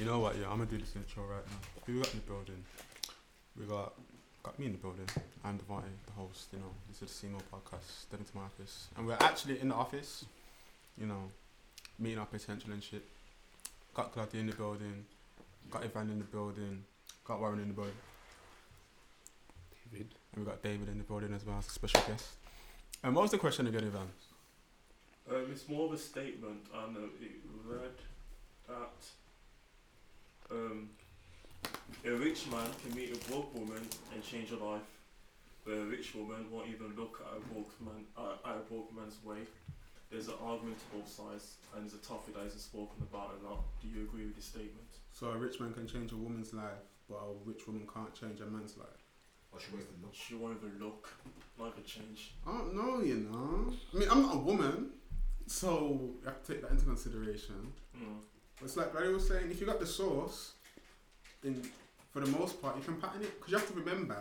You know what? Yeah, I'm gonna do this intro right now. Who we got in the building? We got got me in the building. I'm Devante, the host. You know, this is the CMO podcast. Step into my office, and we're actually in the office. You know, meeting our potential and shit. Got Claudia in the building. Got Ivan in the building. Got Warren in the building. David. And we got David in the building as well as a special guest. And what was the question again, Ivan? Um, it's more of a statement, and uh, it read that um, a rich man can meet a broke woman and change her life, but a rich woman won't even look at a broke man uh, at a broke man's way. There's an argument to both sides, and there's a topic that isn't spoken about a lot. Do you agree with this statement? So a rich man can change a woman's life, but a rich woman can't change a man's life. Or she wasted look. She won't even look, not even change. I don't know, you know. I mean, I'm not a woman, so you have to take that into consideration. Mm. It's like Larry was saying, if you got the sauce, then for the most part you can pattern it. Because you have to remember,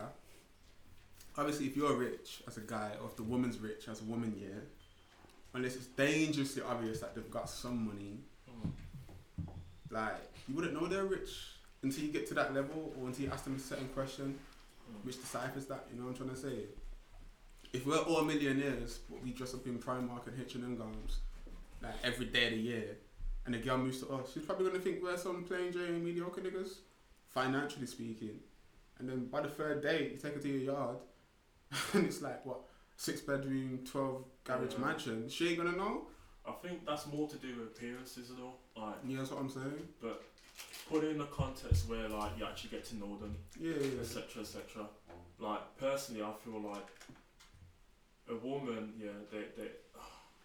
obviously, if you're rich as a guy, or if the woman's rich as a woman, yeah, unless it's dangerously obvious that they've got some money, Mm. like you wouldn't know they're rich until you get to that level, or until you ask them a certain question. Mm. which deciphers that. You know what I'm trying to say? If we're all millionaires, but we dress up in Primark and H and M gowns, like every day of the year, and the girl moves to us, she's probably gonna think we're some plain Jane mediocre niggas, financially speaking. And then by the third day, you take her to your yard, and it's like what six bedroom, twelve garage Yeah. mansion. She ain't gonna know. I think that's more to do with appearances, though. Like, You know what I'm saying? But put it in a context where like you actually get to know them. Yeah, yeah. etc. etc. Like personally, I feel like a woman, yeah, they they.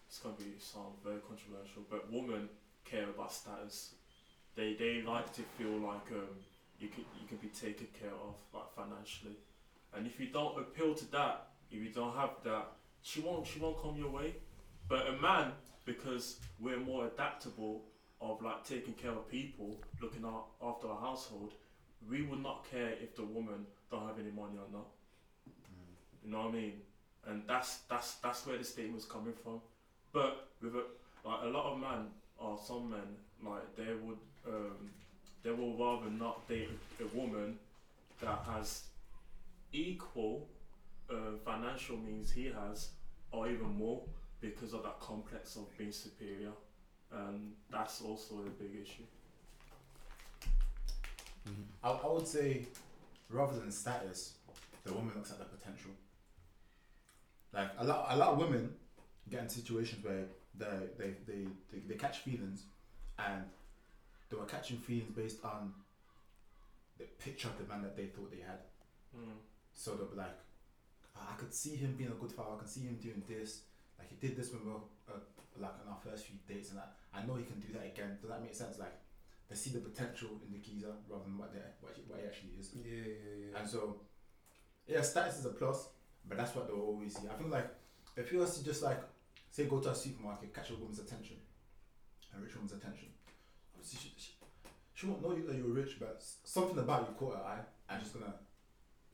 It's gonna be sound very controversial, but women care about status. They they like to feel like um you can you can be taken care of like financially, and if you don't appeal to that, if you don't have that, she won't she won't come your way. But a man, because we're more adaptable of like taking care of people, looking out after a household, we would not care if the woman don't have any money or not. You know what I mean? And that's that's that's where the statement's coming from. But with a like a lot of men or some men like they would um, they will rather not date a, woman that has equal uh, financial means he has or even more because of that complex of being superior and that's also a big issue. I, I would say, rather than status, the woman looks at the potential. Like a lot, a lot of women get in situations where they they, they, they, they catch feelings, and they were catching feelings based on the picture of the man that they thought they had. Mm. So they'll be like, "Ah, I could see him being a good father. I can see him doing this. Like he did this when we were uh, like on our first few dates, and that I know he can do that again. Does that make sense? Like they see the potential in the geezer rather than what they what he, what he actually is. Yeah, yeah, yeah. And so, yeah, status is a plus, but that's what they'll always see. I think like if you was to just like say go to a supermarket, catch a woman's attention, a rich woman's attention, obviously she, she, she won't know you that you're rich, but something about you caught her eye, and she's gonna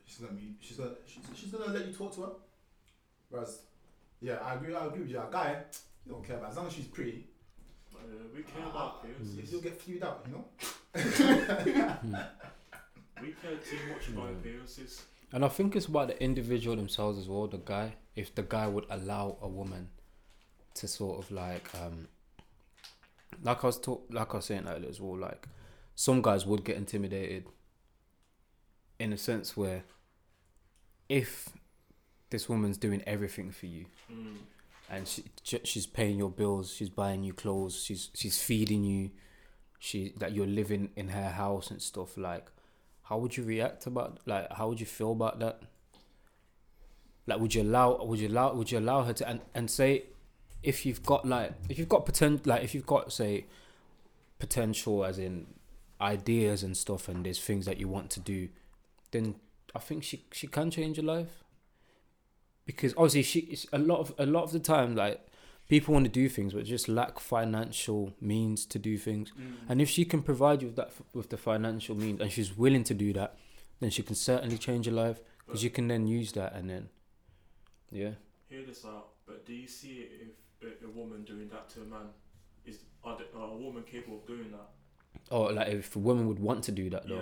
she's gonna be she's gonna she's, she's gonna let you talk to her. Whereas, yeah, I agree. I agree with you. A guy, you don't care about as long as she's pretty. Uh, we care about appearances. You'll get fewed out, you know. We care too much about appearances. And I think it's about the individual themselves as well. The guy, if the guy would allow a woman to sort of like, um, like I was talk, like I was saying earlier as well. Like some guys would get intimidated, in a sense where, if this woman's doing everything for you, Mm. and she she's paying your bills, she's buying you clothes, she's she's feeding you, she that you're living in her house and stuff. Like, how would you react about like how would you feel about that? Like, would you allow would you allow would you allow her to and and say if you've got like if you've got potential like if you've got say potential as in ideas and stuff and there's things that you want to do, then I think she she can change your life. Because obviously she it's a lot of a lot of the time like people want to do things but just lack financial means to do things. Mm. and if she can provide you with that with the financial means and she's willing to do that then she can certainly change your life because you can then use that and then yeah. Hear this out, but do you see it if a, a woman doing that to a man is are, the, are a woman capable of doing that? Or like if a woman would want to do that though.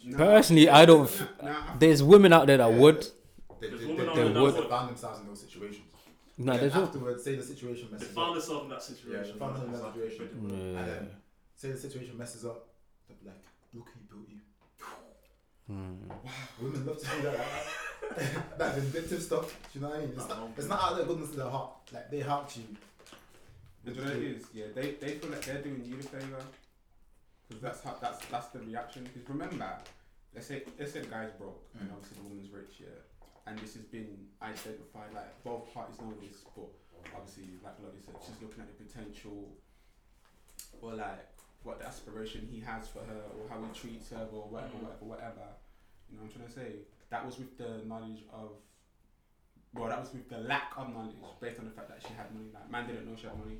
Yeah. Nah, Personally, I don't f- Nah, nah, There's women out there that Yeah. would. They, they, they, they would would. found themselves in those situations. No, Then there's no. afterwards, say the situation They messes found up. themselves in that Yeah, situation. they found themselves in that situation. But- Yeah. And then, say the situation messes up, they'll be like, look who built you. Hmm. Women love to do that. Like, that vindictive stuff. Do you know what I mean? It's not, it's not out of their goodness of their heart. Like, they helped you. You know what it is? Yeah, they, they feel like they're doing you a favour. Because that's how that's that's the reaction. Because remember, let's say let's say the guy's broke and Mm. obviously the woman's rich, yeah. And this has been identified, like both parties know this, but obviously, like Lottie said, she's looking at the potential or like what the aspiration he has for her or how he treats her or whatever, Mm. whatever, whatever. You know what I'm trying to say? That was with the knowledge of well, that was with the lack of knowledge based on the fact that she had money. Like man didn't know she had money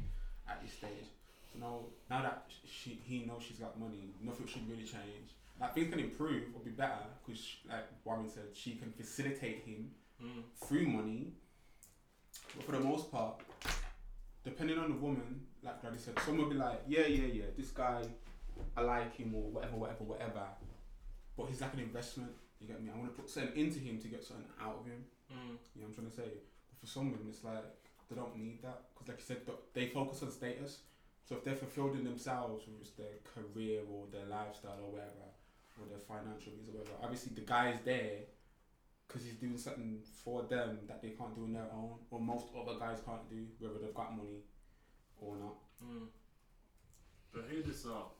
at this stage. So now, now that she he knows she's got money, nothing should really change. Like things can improve or be better because, like Warren said, she can facilitate him Mm. through money. But for the most part, depending on the woman, like Gladys said, some will be like, yeah, yeah, yeah, this guy, I like him or whatever, whatever, whatever. But he's like an investment. You get me? I want to put something into him to get something out of him. Mm. You know what I'm trying to say? But for some women, it's like they don't need that because, like you said, they focus on status. So if they're fulfilled in themselves, whether it's their career or their lifestyle or whatever, or their financial needs or whatever, obviously the guy's there because he's doing something for them that they can't do on their own, or most other guys can't do, whether they've got money or not. Mm. But hear this out.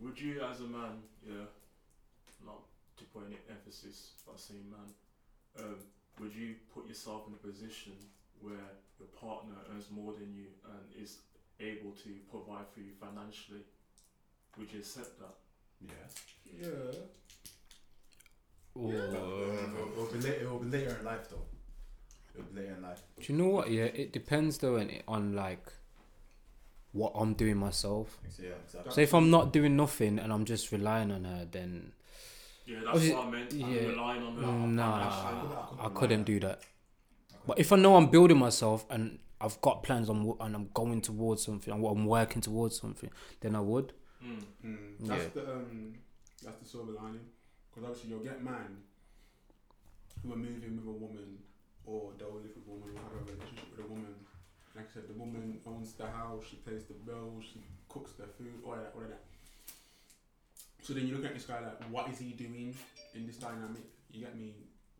Would you, as a man, yeah, not to put any emphasis by saying man, um, would you put yourself in a position where your partner earns more than you and is able to provide for you financially? Would you accept that? Yes. Yeah. Ooh. It will be later. It will be later in life, though. It will be later in life. Do you know what? Yeah, it depends though, and on like what I'm doing myself. Yeah, exactly. So if I'm not doing nothing and I'm just relying on her, then Yeah, that's what I meant. I'm yeah. relying on her. nah, financially. I couldn't do that. But if I know I'm building myself and I've got plans on and I'm going towards something I'm working towards something, then I would. Mm. Mm, that's Yeah. the um, that's the silver lining. Because obviously you'll get man who are moving with a woman, or they'll live with a woman, or have a relationship with a woman. Like I said, the woman owns the house, she pays the bills, she cooks the food, all of that, all of that. So then you look at this guy like, what is he doing in this dynamic? You get me.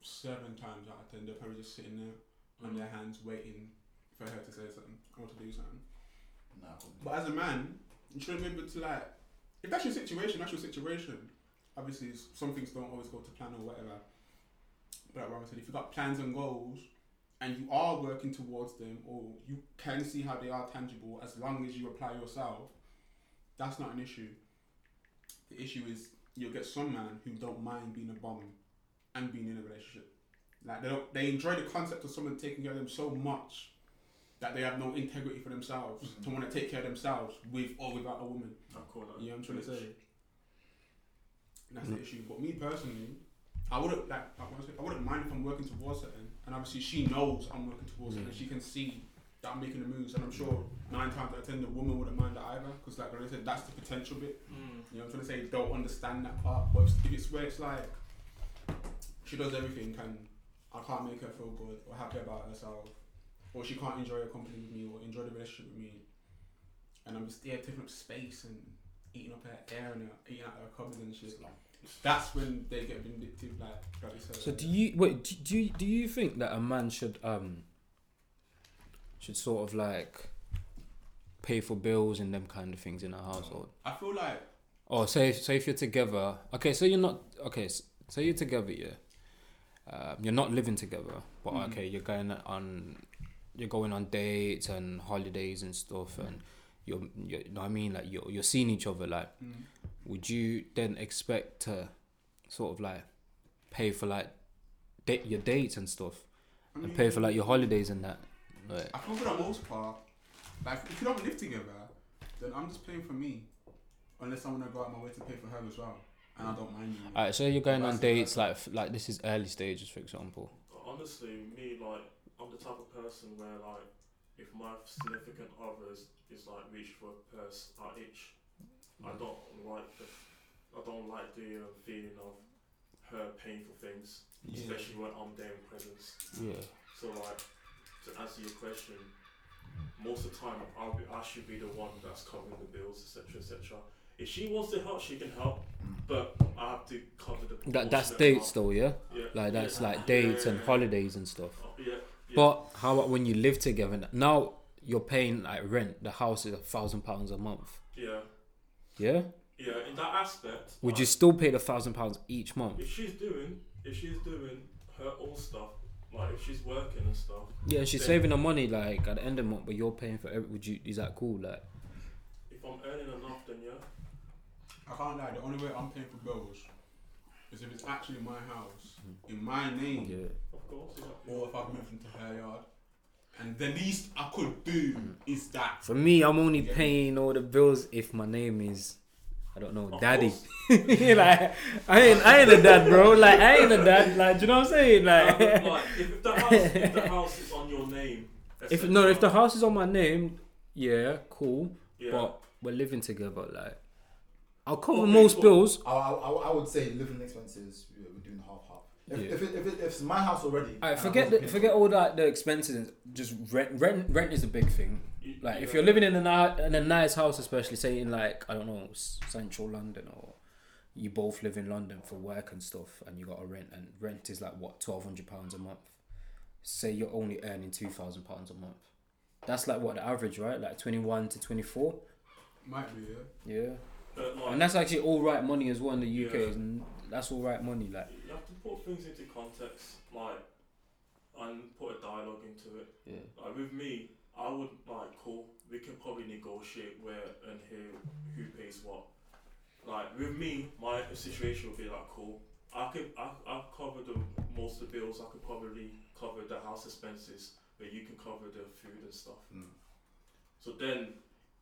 Seven times out of ten, they're probably just sitting there on their hands waiting for her to say something or to do something. Nah, But as a man, you should remember to like, if that's your situation, that's your situation. Obviously, some things don't always go to plan or whatever. But like Robert said, if you've got plans and goals, and you are working towards them, or you can see how they are tangible, as long as you apply yourself, that's not an issue. The issue is you'll get some man who don't mind being a bum and being in a relationship. Like they don't, they enjoy the concept of someone taking care of them so much that they have no integrity for themselves Mhm. to want to take care of themselves with or without a woman. I call that. Yeah, I'm trying to say? And that's Mm. the issue. But me personally, I wouldn't like I wanna say, I wouldn't mind if I'm working towards something, and obviously she knows I'm working towards something. and She can see that I'm making the moves, and I'm sure nine times out of ten the woman wouldn't mind that either, because like I said, that's the potential bit. Mm. You know I'm trying to say? Don't understand that part. But if it's where it's like she does everything and I can't make her feel good or happy about herself, or she can't enjoy her company with me or enjoy the relationship with me, and I'm just there taking up space and eating up her air and her, eating out her cupboard and shit. That's when they get vindictive, like. So do you wait? Do, do you do you think that a man should um should sort of like pay for bills and them kind of things in a household? I feel like Or say say if you're together, okay, so you're not okay. So you're together, yeah. Um, you're not living together, but Mhm. okay, you're going on, you're going on dates and holidays and stuff, and you're, you're you know what I mean, like you're you're seeing each other. Like, mm, would you then expect to sort of like pay for like date your dates and stuff, I and pay for like your holidays and that? Like, I feel for the most part, like if you don't live together, then I'm just paying for me, unless I want to go out my way to pay for her as well, and I don't mind you. alright, so you're going on dates versa. like f- like this is early stages, for example. Honestly, me like I'm the type of person where like if my significant others is like reach for a purse, I itch. I don't like the, I don't like the uh, feeling of her paying for things, Yeah. especially when I'm there in presence. Yeah. So like, to answer your question, most of the time I'll be, I should be the one that's covering the bills, etc., etc. If she wants to help, she can help, but I have to cover the. That that's dates though, yeah. Yeah. Like that's yeah. like dates and holidays and stuff. Yeah. yeah. But how about when you live together? Now you're paying like rent. The house is a thousand pounds a month. yeah, Yeah. yeah. In that aspect, Would like, you still pay the thousand pounds each month? If she's doing, if she's doing her all stuff, like if she's working and stuff, Yeah, she's Then- saving the money like at the end of the month, but you're paying for every. Would you? Is that cool? Like, if I'm earning enough, then yeah. I can't lie. The only way I'm paying for bills is if it's actually my house in my name, yeah. Of course. Yeah. or if I've moved into her yard. And the least I could do is that. For me, I'm only Yeah. paying all the bills if my name is, I don't know, Of daddy. like, I ain't, I ain't a dad, bro. Like, I ain't a dad. Like, do you know what I'm saying? Like, but, like if, if the house, if the house is on your name, if no, if the house is on my name, yeah, cool. yeah. But we're living together. Like, I'll cover Okay, most cool. bills. I, I, I would say living expenses we're we're doing half half. If, Yeah. if, it, if, it, if it's my house already, Alright, and forget the, forget all that the expenses. Just rent, rent, rent is a big thing. You- Like if you're living in a ni- in a nice house, especially say in like I don't know central London or you both live in London for work and stuff, and you got a rent, and rent is like what twelve hundred pounds a month. Say you're only earning two thousand pounds a month. That's like what the average, right? Like twenty one to twenty four. Might be, yeah. Yeah, like, and that's actually all right money as well in the UK. Yeah. And That's all right money. Like you have to put things into context, like, and put a dialogue into it. yeah, Like with me, I would like cool. We can probably negotiate where and who who pays what. Like with me, my situation would be like cool. I could I I cover the most of the bills. I could probably cover the house expenses, but you can cover the food and stuff. Mm. So then,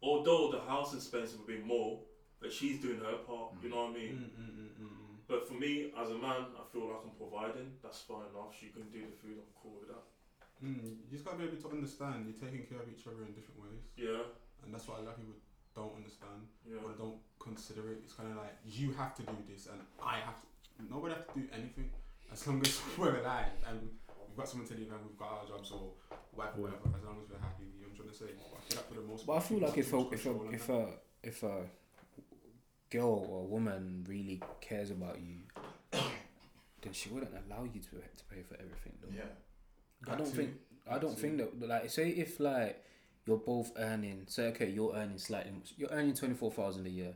although the house expenses would be more, but she's doing her part. You know what I mean? Mm, mm, mm, mm, mm. But for me, as a man, I feel like I'm providing. That's fine enough. She can do the food. I'm cool with that. Mm, you just gotta be able to understand you're taking care of each other in different ways, Yeah, and that's what a lot of people don't understand yeah. or don't consider it. It's kind of like you have to do this, and I have to. Nobody have to do anything as long as we're alive and we've got someone to live and we've got our jobs or whatever, whatever. As long as we're happy, you know what I'm trying to say. But I feel like for the most But I feel like if a if a if a if a girl or a woman really cares about you, then she wouldn't allow you to to pay for everything. Though. Yeah. I don't too. think I don't too. think that like say if like you're both earning say okay you're earning slightly you're earning twenty four thousand a year,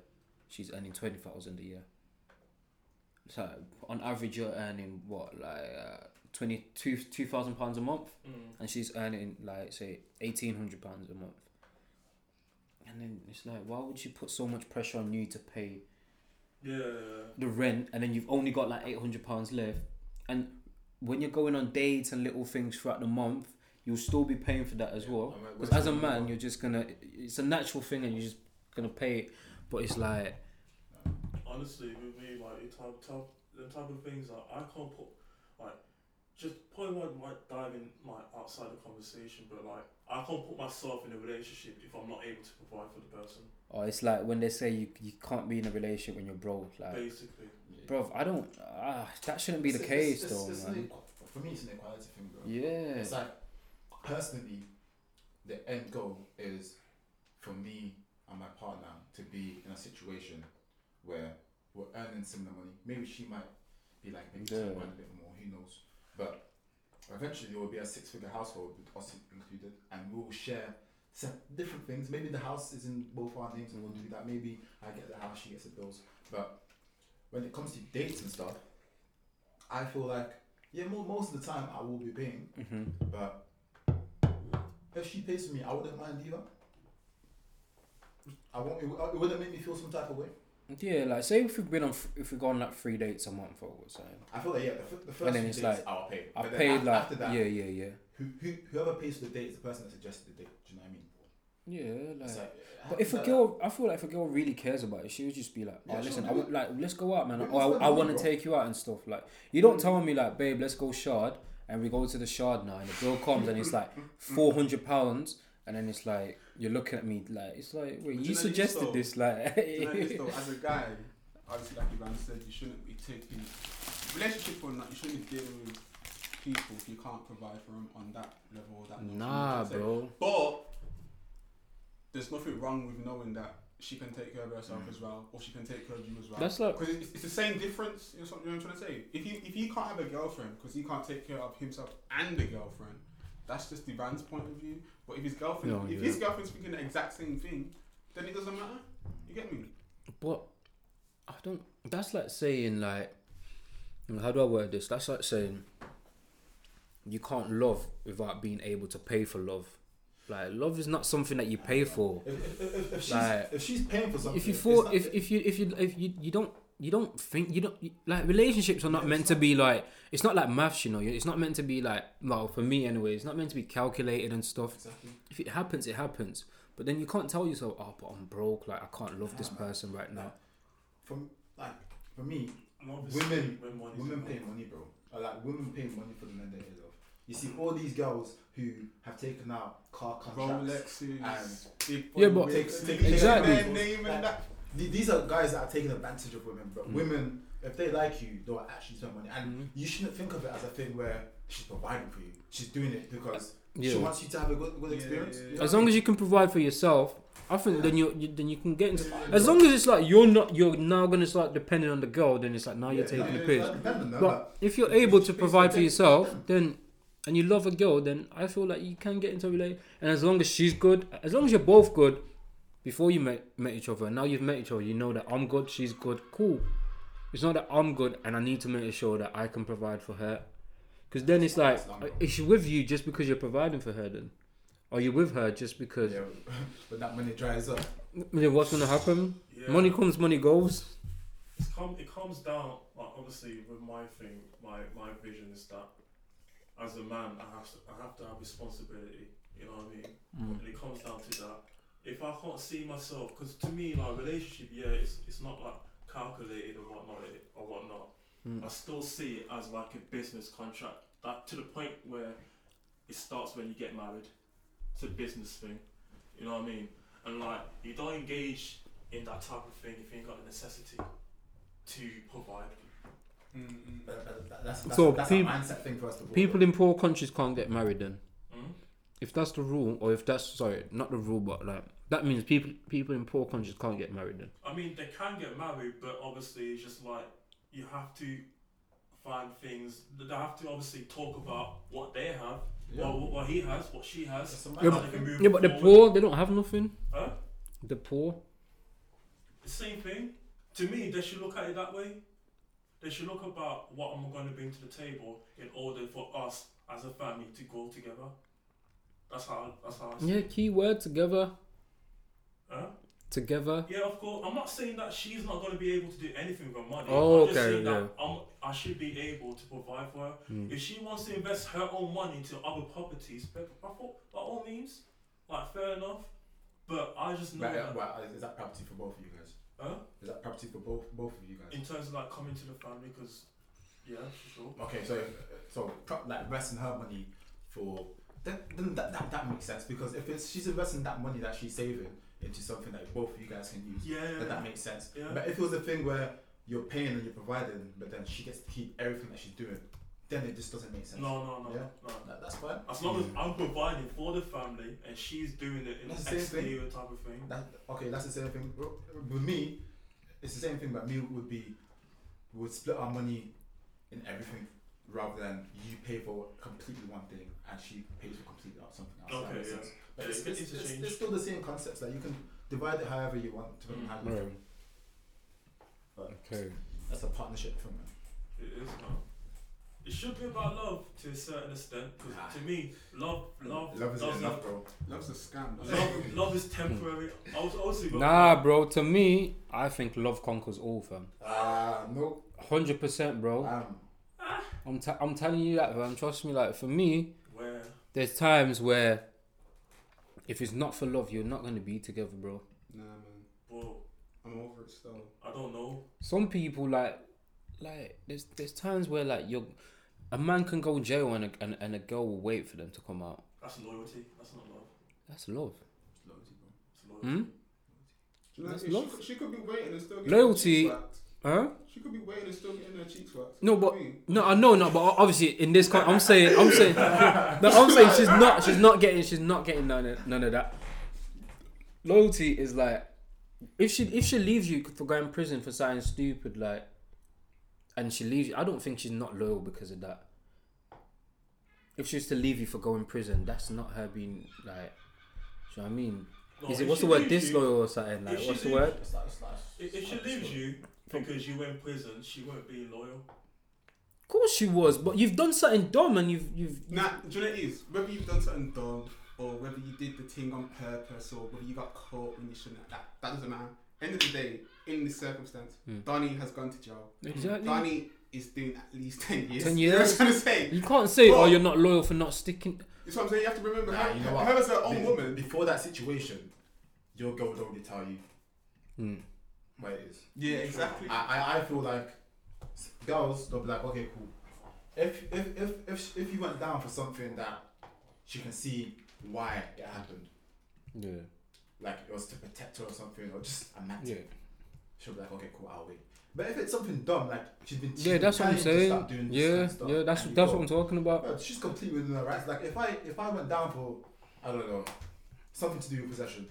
she's earning twenty thousand a year. So on average you're earning what like uh, twenty two two thousand pounds a month Mm. and she's earning like say eighteen hundred pounds a month. And then it's like, why would you put so much pressure on you to pay Yeah. the rent, and then you've only got like eight hundred pounds left, and when you're going on dates and little things throughout the month, you'll still be paying for that as Yeah. well. Because as a man, you're just gonna, it's a natural thing, and you're just gonna pay it. But it's like, Honestly, with me, like the type, type, the type of things that I can't put, like, just probably might, might dive in like outside the conversation, but like I can't put myself in a relationship if I'm not able to provide for the person. Oh, it's like when they say you you can't be in a relationship when you're broke. Like, Basically, bro, I don't. Ah, that shouldn't be the It's- case it's, though, it's, it's man. an for me, it's an equality thing, bro. Yeah. It's like personally, the end goal is for me and my partner to be in a situation where we're earning similar money. Maybe she might be like maybe Yeah. yeah. a bit more, who knows? But eventually, it will be a six-figure household with us included, and we will share different things. Maybe the house is in both our names, and we'll do that. Maybe I get the house, she gets the bills. But when it comes to dates and stuff, I feel like yeah, mo- most of the time I will be paying. hmm But if she pays for me, I wouldn't mind either. I won't. It, it wouldn't make me feel some type of way. Yeah, like say if we've been on, if we go on like three dates a month or something. I feel like yeah, the, f- the first And then it's dates like, I'll pay. I paid af- like after that, yeah, yeah, yeah, who, who, whoever pays for the date is the person that suggested the date. Do you know what I mean? yeah. Like, like, But if a that- girl, I feel like if a girl really cares about it, she would just be like, "Oh, Yeah, listen, I want like let's go out, man. Or let's I, I want to take you out and stuff." Like you don't tell me like, "Babe, let's go shard," and we go to the shard now, and the girl comes and it's like four hundred pounds, and then it's like, You're looking at me like it's like wait, you suggested this like. You know, this though, as a guy, obviously, like Ivan said, you shouldn't be taking relationship or not. You shouldn't be dealing with people if you can't provide for them on that level. Or that much, you know nah, what I'm saying? bro. But there's nothing wrong with knowing that she can take care of herself Mm. as well, or she can take care of you as well. That's like Because it's, it's the same difference. You know what I'm trying to say? If you if you can't have a girlfriend because he can't take care of himself and the girlfriend, that's just Ivan's point of view. But if his girlfriend, No, if yeah. his girlfriend's thinking the exact same thing, then it doesn't matter. You get me? But I don't. That's like saying like, how do I word this? That's like saying you can't love without being able to pay for love. Like love is not something that you pay for. If, if, if, if she's Like, if she's paying for something, If you it's thought, not- if if you if you if you you don't you don't think you don't like relationships are not meant to be like it's not like maths you know it's not meant to be like well for me anyway it's not meant to be calculated and stuff exactly. if it happens it happens but then you can't tell yourself oh but i'm broke like i can't love this person right now From like for me, Women- women involved- pay money, bro. Or like women pay money for the men they love. You see all these girls who have taken out car contracts. Rolexes, and- big Yeah, but- Take- take Exactly. Their name and that. Th- These are guys that are taking advantage of women, but Mm. women, if they like you, they'll actually spend money. And Mhm. you shouldn't think of it as a thing where she's providing for you. She's doing it because she wants you to have a good, good Yeah, experience. yeah, You yeah. as long as you can provide for yourself i think then you, you then you can get into as long as it's like you're not you're now gonna start depending on the girl then it's like now you're Yeah, taking yeah, the piss not dependent, no, But if you're it's able to provide for yourself, then and you love a girl, then I feel like you can get into a relationship. And as long as she's good, as long as you're both good, before you met met each other, now you've met each other, you know that I'm good, she's good, cool. It's not that I'm good and I need to make sure that I can provide for her. Because then it's like, That's long, bro. is she with you just because you're providing for her then? Are you with her just because? Yeah, but that money dries up. Then what's gonna happen? Yeah. Money comes, money goes. It's come, it comes down, like, obviously, with my thing, my, my vision is that as a man, I have to, I have to have responsibility. You know what I mean? Mm. And it comes down to that. If I can't see myself, because to me, like relationship, yeah, it's it's not like calculated or whatnot or whatnot. Mm. I still see it as like a business contract. That to the point where it starts when you get married. It's a business thing. You know what I mean? And like you don't engage in that type of thing if you ain't got the necessity to provide. That- That's, that's, So that's peop- a mindset thing first of all. People in poor countries can't get married then. Mm? if that's the rule, or if that's sorry, not the rule, but like that means people people in poor countries can't get married. Then I mean, they can get married, but obviously it's just like you have to find things. They have to obviously talk about what they have, Yeah. what, what he has, what she has. Yeah, how mindset they thing. can yeah, but the poor they don't have nothing. Huh? The poor, The same thing. To me, they should look at it that way. They should look about what I'm going to bring to the table in order for us as a family to grow together. That's how. That's how. I see yeah, key word together, Huh? together. Yeah, of course. I'm not saying that she's not going to be able to do anything with her money. Oh, I'm just okay, saying yeah. that I'm, I should be able to provide for her. Mm. If she wants to invest her own money into other properties, by, by, by all means, like fair enough. But I just know But, uh, that well, is that property for both of you guys? huh? Is that property for both both of you guys? in terms of like coming to the family, because yeah, for sure. Okay, so so pro- like investing her money for then, then that, that that makes sense because if it's she's investing that money that she's saving into something that both of you guys can use, Yeah, then that makes sense. Yeah. But if it was a thing where you're paying and you're providing, but then she gets to keep everything that she's doing, then it just doesn't make sense. no, no, no, Yeah. no. That, that's fine. As long as I'm providing for the family and she's doing it in That's the same thing. type of thing. That, okay, that's the same thing. With me, it's the same thing. But me would be, we would split our money in everything rather than you pay for completely one thing and she pays for completely something else. That Okay, makes yeah. But Yeah, it's, it's, it's, it's still the same concepts. Like you can divide it however you want to Mm. how you Right. But Okay. that's a partnership thing, man. It is, man. It should be about love to a certain extent, because Nah. to me, love, love, Love is doesn't- enough, bro. Love's a scam. Love, love is temporary. I was also Nah, bro. To me, I think love conquers all, fam. Ah, no. Hundred percent, bro. Um, I'm t- I'm telling you that, fam. Trust me. Like for me, where there's times where if it's not for love, you're not gonna be together, bro. Nah, man. well, I'm over it still. I don't know. Some people like, like there's there's times where like you're, a man can go jail and a, and, and a girl will wait for them to come out. That's loyalty. That's not love. That's love. loyalty. loyalty. Hmm? Do you know, That's she, love. could, she could be waiting and still getting Loyalty- her cheeks waxed. Huh? She could be waiting and still getting her cheeks waxed. No, but no, I know, no, but obviously in this, con- I'm saying, I'm saying, no, I'm saying she's not, she's not getting, she's not getting none of, none of that. Loyalty is like, if she if she leaves you for going to prison for something stupid, like, and she leaves, you, I don't think she's not loyal because of that. If she was to leave you for going to prison, that's not her being like, do you know what I mean? No, Is it what's the word? leaves you- Disloyal or something? Like, what's the word? It's like, it's like, If, if she leaves you because you went in prison, she won't be loyal. Of course she was, but you've done something dumb and you've you've. Nah, do you know what it is? Whether you've done something dumb or whether you did the thing on purpose or whether you got caught when you shouldn't, that, that doesn't matter. End of the day, in this circumstance, Hmm. Donnie has gone to jail. Exactly. Donnie is doing at least 10 years. 10 You know what I'm years? trying to say? You can't say, Well- oh, you're not loyal for not sticking. That's what I'm saying. You have to remember, Nah, her, you know what? her as her own Be- woman. Before that situation, your girl would already tell you Hmm. What it is. Yeah, exactly. I, I, I feel like girls they'll be like, okay, cool. If if if if if you went down for something that she can see why it happened, Yeah. like it was to protect her or something, or just a matter, Yeah. she'll be like, okay, cool, I'll wait. But if it's something dumb, like she's been, she's Yeah, that's what I'm trying to saying. stop doing this Yeah, kind of stuff, yeah, that's that's go, what I'm talking about. Bro, she's completely within her rights. Like if I if I went down for I don't know something to do with possession,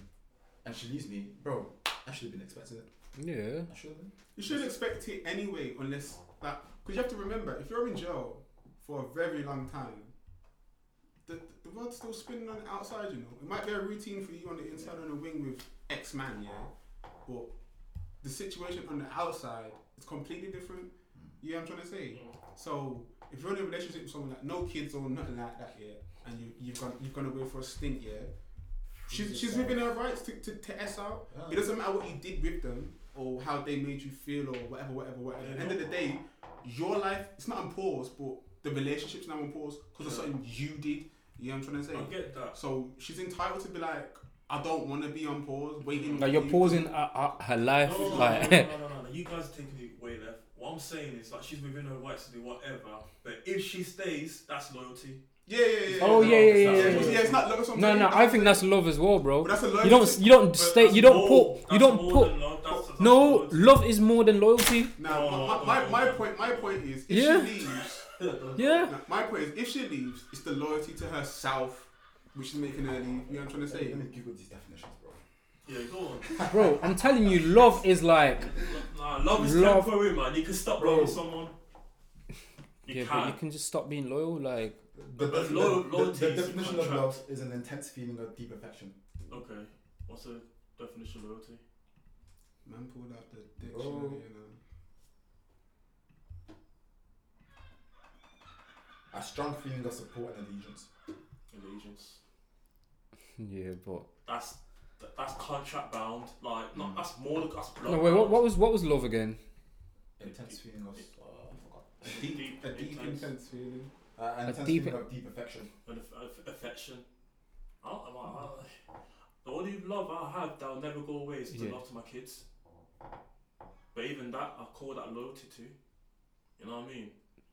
and she leaves me, bro, I should have been expecting it. Yeah. I should have been. You shouldn't expect it anyway, unless that. Because you have to remember, if you're in jail for a very long time, the, the world's still spinning on the outside, you know. It might be a routine for you on the inside on the wing with X man, yeah? But the situation on the outside is completely different. You know what I'm trying to say? So, if you're in a relationship with someone like no kids or nothing like that, yeah, and you, you've gone you've gone away for a stint, yeah, she's, she's within her rights to, to, to S out. Yeah. It doesn't matter what you did with them or how they made you feel or whatever, whatever, whatever. At the end of the day, your life, it's not on pause, but the relationship's now on pause because of something you did. You know what I'm trying to say? I get that. So she's entitled to be like, I don't want to be on pause, waiting. Like you're you." pausing uh, uh, her life, No, no, no, like. no, no, no, no, no. You guys are taking it way left. What I'm saying is like she's within her rights to do whatever, but if she stays, that's loyalty. Yeah, yeah, yeah. Oh, yeah, yeah, yeah, yeah, yeah. yeah. Yeah, it's not love. that's what I'm No, saying. no, I think that's love as well, bro. But that's a You don't, you don't stay, you don't more- put, you don't more put. than love, that's- that's No, love is more than loyalty. Now, No, my, my, my point, my point is, if Yeah. she leaves, Yeah. no, my point is, if she leaves, it's the loyalty to herself, which is making her leave. You know what I'm trying to say? Let me Google these definitions, bro. Yeah, go on. Bro, I'm telling you, love is like. Nah, love is Love- temporary, man. You can stop loving someone. You Yeah, can. but you can just stop being loyal. Like, The, But the, lo- the- loyalty the is definition of contract. love is an intense feeling of deep affection. Okay. What's the definition of loyalty? Man pulled out the Bro. dictionary, you know. A strong feeling of support and allegiance. Allegiance. yeah, but That's that, that's contract bound. Like, not Mm. that's more. than- That's blood no, wait, what, what was what was love again? Intense feeling of. Uh, I forgot. A deep, Deep- a deep, intense. intense feeling. Uh, an A deep- feeling of deep affection. An aff- aff- affection. I, I, I, the only love I have that will never go away is the Yeah. love to my kids. But even that, I call that loyalty too. You know what I mean?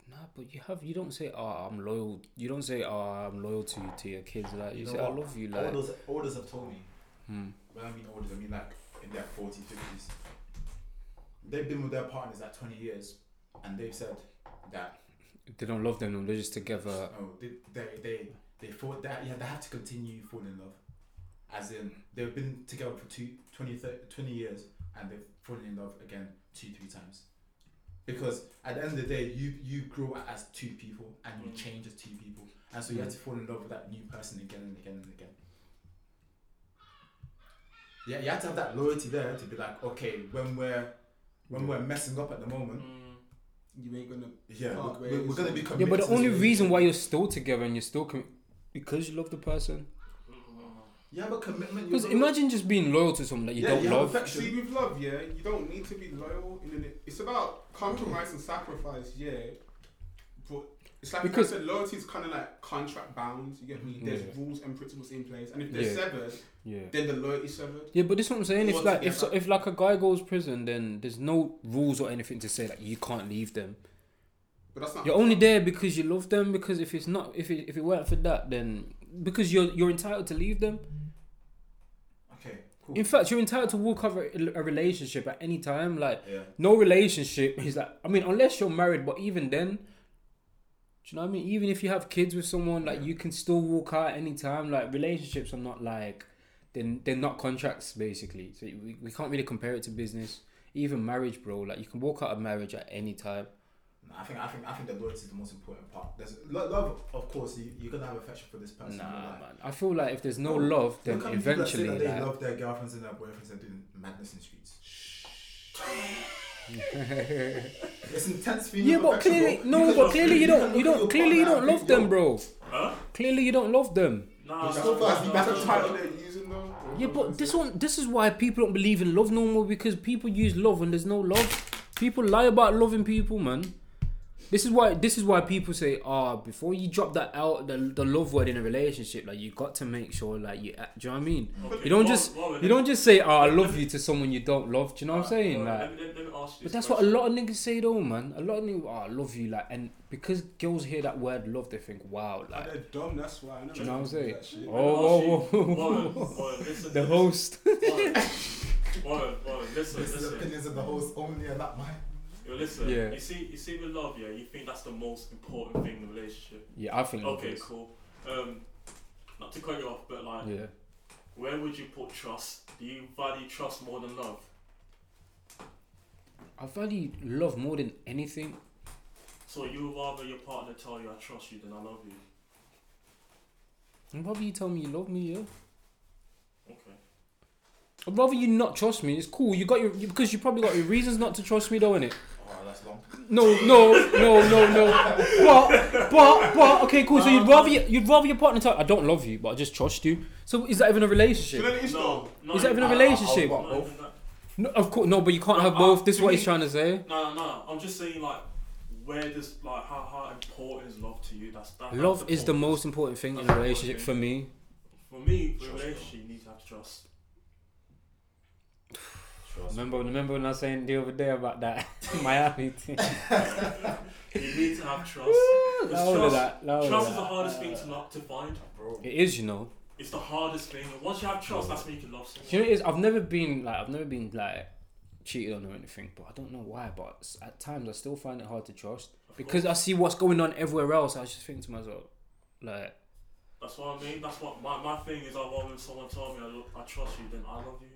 Nah, but you have you don't say oh I'm loyal. You don't say oh I'm loyal to to your kids. Like you, You know say I what? love you. Like Orders, orders have told me. hmm. When I mean orders, I mean like in their 40s, 50s. They've been with their partners like 20 years, and they've said that If they don't love them, then they're just together. oh, they they they they thought that yeah they have to continue falling in love, as in they've been together for two, 20, 30, 20 years, and they've fallen in love again two three times. Because at the end of the day, you you grow as two people and you Mm. change as two people, and so you have to fall in love with that new person again and again and again. Yeah, you have to have that loyalty there to be like, okay, when we're when we're messing up at the moment, Mm, You ain't gonna. yeah, Part we're, we're, ways. we're gonna be Yeah, but the only reason why you're still together and you're still com- because you love the person. you have a commitment. Because imagine just being loyal to someone that you Yeah, don't you love. affection. See, with love, yeah, you don't need to be loyal. In an, it's about compromise and sacrifice, yeah. But it's like Because- because I said, loyalty is kind of like contract bound. You get me? Mm. There's Yeah. rules and principles in place, and if they're Yeah. severed, Yeah. then the loyalty's severed. Yeah, but this is what I'm saying. If like if so, if like a guy goes prison, then there's no rules or anything to say that you can't leave them. But that's not. You're only there because you love them. Because if it's not, if it if it weren't for that, then because you're you're entitled to leave them. Okay. Cool. In fact, you're entitled to walk over a a relationship at any time. Like yeah. no relationship is like I mean, unless you're married, but even then, do you know what I mean? Even if you have kids with someone, like you can still walk out at any time. Like relationships are not like they're, they're not contracts basically. So we, we can't really compare it to business. Even marriage, bro, like you can walk out of marriage at any time. I think I think I think the loyalty is the most important part. There's love, of course. You, you're gonna have affection for this person. Nah, man. I feel like if there's no love, then look people that eventually, that they like, love their girlfriends and their boyfriends and doing madness in the streets. It's intense feeling. yeah, but clearly, no, but clearly you don't, you don't, clearly you don't love them, bro. Huh? Clearly you don't love them. Nah, That's nah, so fast, you nah, back That's to the title they're using though. Yeah, but this one, this is why people don't believe in love no more because people use love when there's no love. People lie about loving people, man. This is why. This is why people say, "Ah, before you drop that out, the, the love word in a relationship, like you got to make sure, like you, do you know what I mean? Okay, You don't just, you don't just say, "Oh, I love you" to someone you don't love. Do you know what I'm saying? well, Like, let, me, let, let me ask you but this that's what a lot of niggas say though, man. A lot of niggas, oh, I love you, like, and because girls hear that word love, they think, wow, Like, like, they're dumb. That's why. I never do you know what I'm saying? Oh, Let whoa, whoa, whoa. Listen the to host. this. Warren, Warren, Warren, listen, This is listen. opinions of the host only and not mine. Yo, listen. Yeah. You see, you see, with love, yeah, you think that's the most important thing in a relationship. Yeah, I think. Okay, is. cool. Um, not to cut you off, but like, Yeah. where would you put trust? Do you value trust more than love? I value love more than anything. So you would rather your partner tell you I trust you than I love you? I'd rather you tell me you love me, yeah. Okay. I'd rather you not trust me. It's cool. You got your you, because you probably got your reasons not to trust me, though, innit? Oh, that's long. No, no, no, no, no. But, but, but. Okay, cool. So you'd rather you, you'd rather your partner tell I don't love you, but I just trust you. So is that even a Do you relationship? know what it is No, though? no, Is that even a I- I- relationship? No, of course, no. But you can't have Uh, both. This is what he's trying to say. No, no, no. I'm just saying, like, where does like how, how important is love to you? That's that. Love that's is the most important thing in a relationship for me. For me, for a relationship, you need to have trust. Trust. Remember, remember when I was saying the other day about that Miami team. You need to have trust. Loud of trust- that. Trust is the hardest thing to not to find. Bro. It is, you know. It's the hardest thing. And once you have trust, that's when you can love someone. You know what it is? I've never been like I've never been like cheated on or anything, but I don't know why. But s- at times I still find it hard to trust because I see what's going on everywhere else. I just think to myself, like, That's what I mean. That's what my, my thing is. I want rather someone tell me I, lo- I trust you then I love you.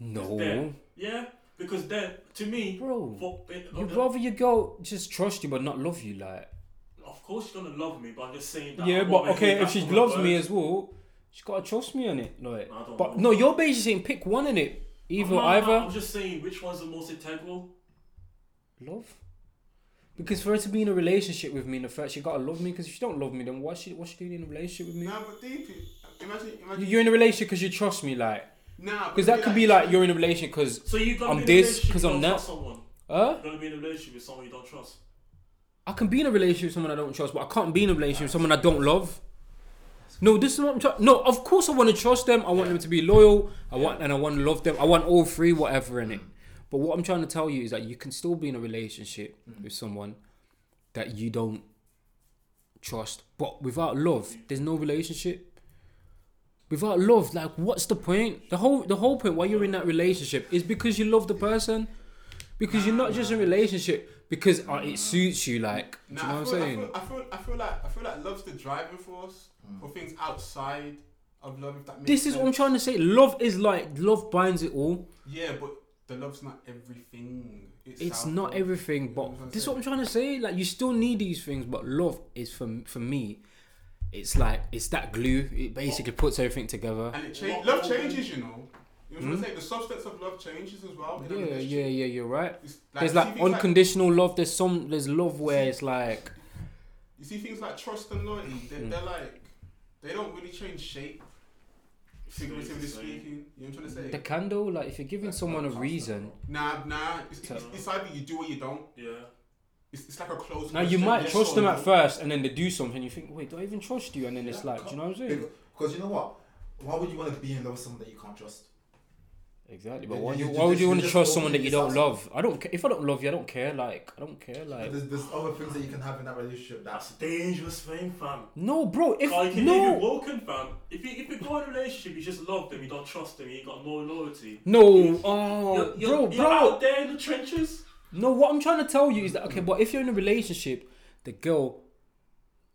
no, there. Yeah, because then to me, bro. for, it, You'd rather your girl just trust you but not love you, like. of course she's gonna love me, but I'm just saying that. Yeah, but okay, if she from her loves me words. as well, she gotta trust me on it, like. I But know. no, you're basically saying pick one in it, either I'm not- either I'm just saying which one's the most integral. love. Because for her to be in a relationship with me in the first, she gotta love me. Because if she don't love me, then what's she what's she doing in a relationship with me? Nah, but deep. Imagine, imagine. You're in a relationship because you trust me, like. Nah, Because that could be like you're in a relationship because, So you gonna I'm be in this, a relationship 'cause I'm don't that. trust someone. uh, You're gonna be in a relationship with someone you don't trust. I can be in a relationship with someone I don't trust, but I can't be in a relationship with someone I don't love. No, this is what I'm trying. No, of course I want to trust them. I want them to be loyal. I want and I want to love them. I want all three, whatever in it. But what I'm trying to tell you is that you can still be in a relationship with someone that you don't trust, but without love, there's no relationship. Without love, like what's the point? The whole the whole point why you're in that relationship is because you love the person. Because you're not just in a relationship because uh, it suits you. Like, do you know Nah, what I'm saying? I feel, I feel, I feel like, I feel like love's the driving force Mm. for things outside of love. If that makes This sense. is what I'm trying to say. Love is like love binds it all. Yeah, but the love's not everything. It's, It's self not everything, You know what but I'm this is what I'm trying to say. Like you still need these things, but love is for for me. It's like it's that glue. It basically puts everything together. And it change, What- love what- changes, you know. You know what I'm Hmm? saying? The substance of love changes as well. in a Yeah, relationship. yeah, yeah. You're right. It's There's see like things unconditional love. There's some. There's love where See- it's like you see things like trust and loyalty. They're, Mm. they're like they don't really change shape. Figuratively Stays the same. speaking, you know what I'm trying to say? the candle. Like if you're giving That's someone a reason. Nah, nah. It's, it's, it's either you do or you don't. Yeah. It's, it's like a closed. Now you might trust them at first, and then they do something. You think, wait, do I even trust you? And then it's Yeah, like, do you know what I'm saying? Because you know what? Why would you want to be in love with someone that you can't trust? Exactly. But why, you- would you want to trust someone that you don't love? I don't. ca- If I don't love you, I don't care. Like I don't care. Like there's, there's other things that you can have in that relationship That's a dangerous thing, fam. no, bro. If Like, you can leave you no, broken, fam. If you if you go in a relationship, you just love them, you don't trust them, you got no loyalty. no, You- oh, you're, you're, bro, you're bro. out there in the trenches. No, what I'm trying to tell you is that okay, but if you're in a relationship, the girl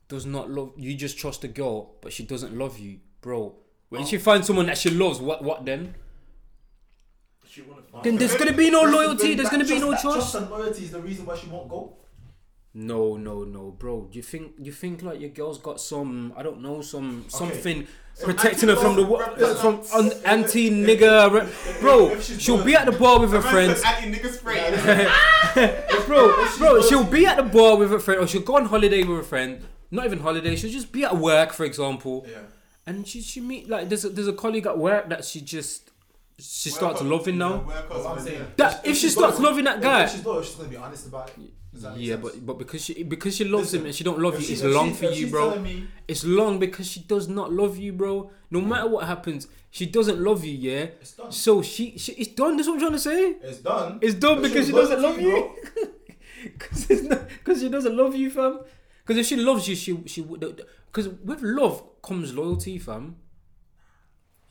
does not love you. Just trust the girl, but she doesn't love you, bro. When Oh. she finds someone that she loves, what what then? She wanna find Then there's gonna be no loyalty. There's gonna be no trust. Trust and loyalty is the reason why she won't go. No, no, no, bro. Do you think you think like your girl's got some I don't know some something protecting her from the wo- from represents- un, anti nigger, re- bro? If She'll good. be at the bar with her friends, Anti nigga spray. bro. Bro, she'll be at the bar with her friend, or she'll go on holiday with a friend. Not even holiday. She'll just be at work, for example, Yeah. and she she meet like there's a, there's a colleague at work that she just she starts loving now. But what I'm saying, That if she starts loyal- loving that if- guy, if she's loyal, she's gonna be honest about it. Does that make yeah, sense? but but because she because she loves him Listen, and she don't love If you, she- it's if long she- for if you, she's bro. telling me- It's long because she does not love you, bro. No matter what happens, she doesn't love you, yeah. It's done. So she, she it's done. That's what I'm trying to say. It's done. It's done But because she was doesn't love to you. Because because she doesn't love you, fam. Because if she loves you, she she would. Because with love comes loyalty, fam.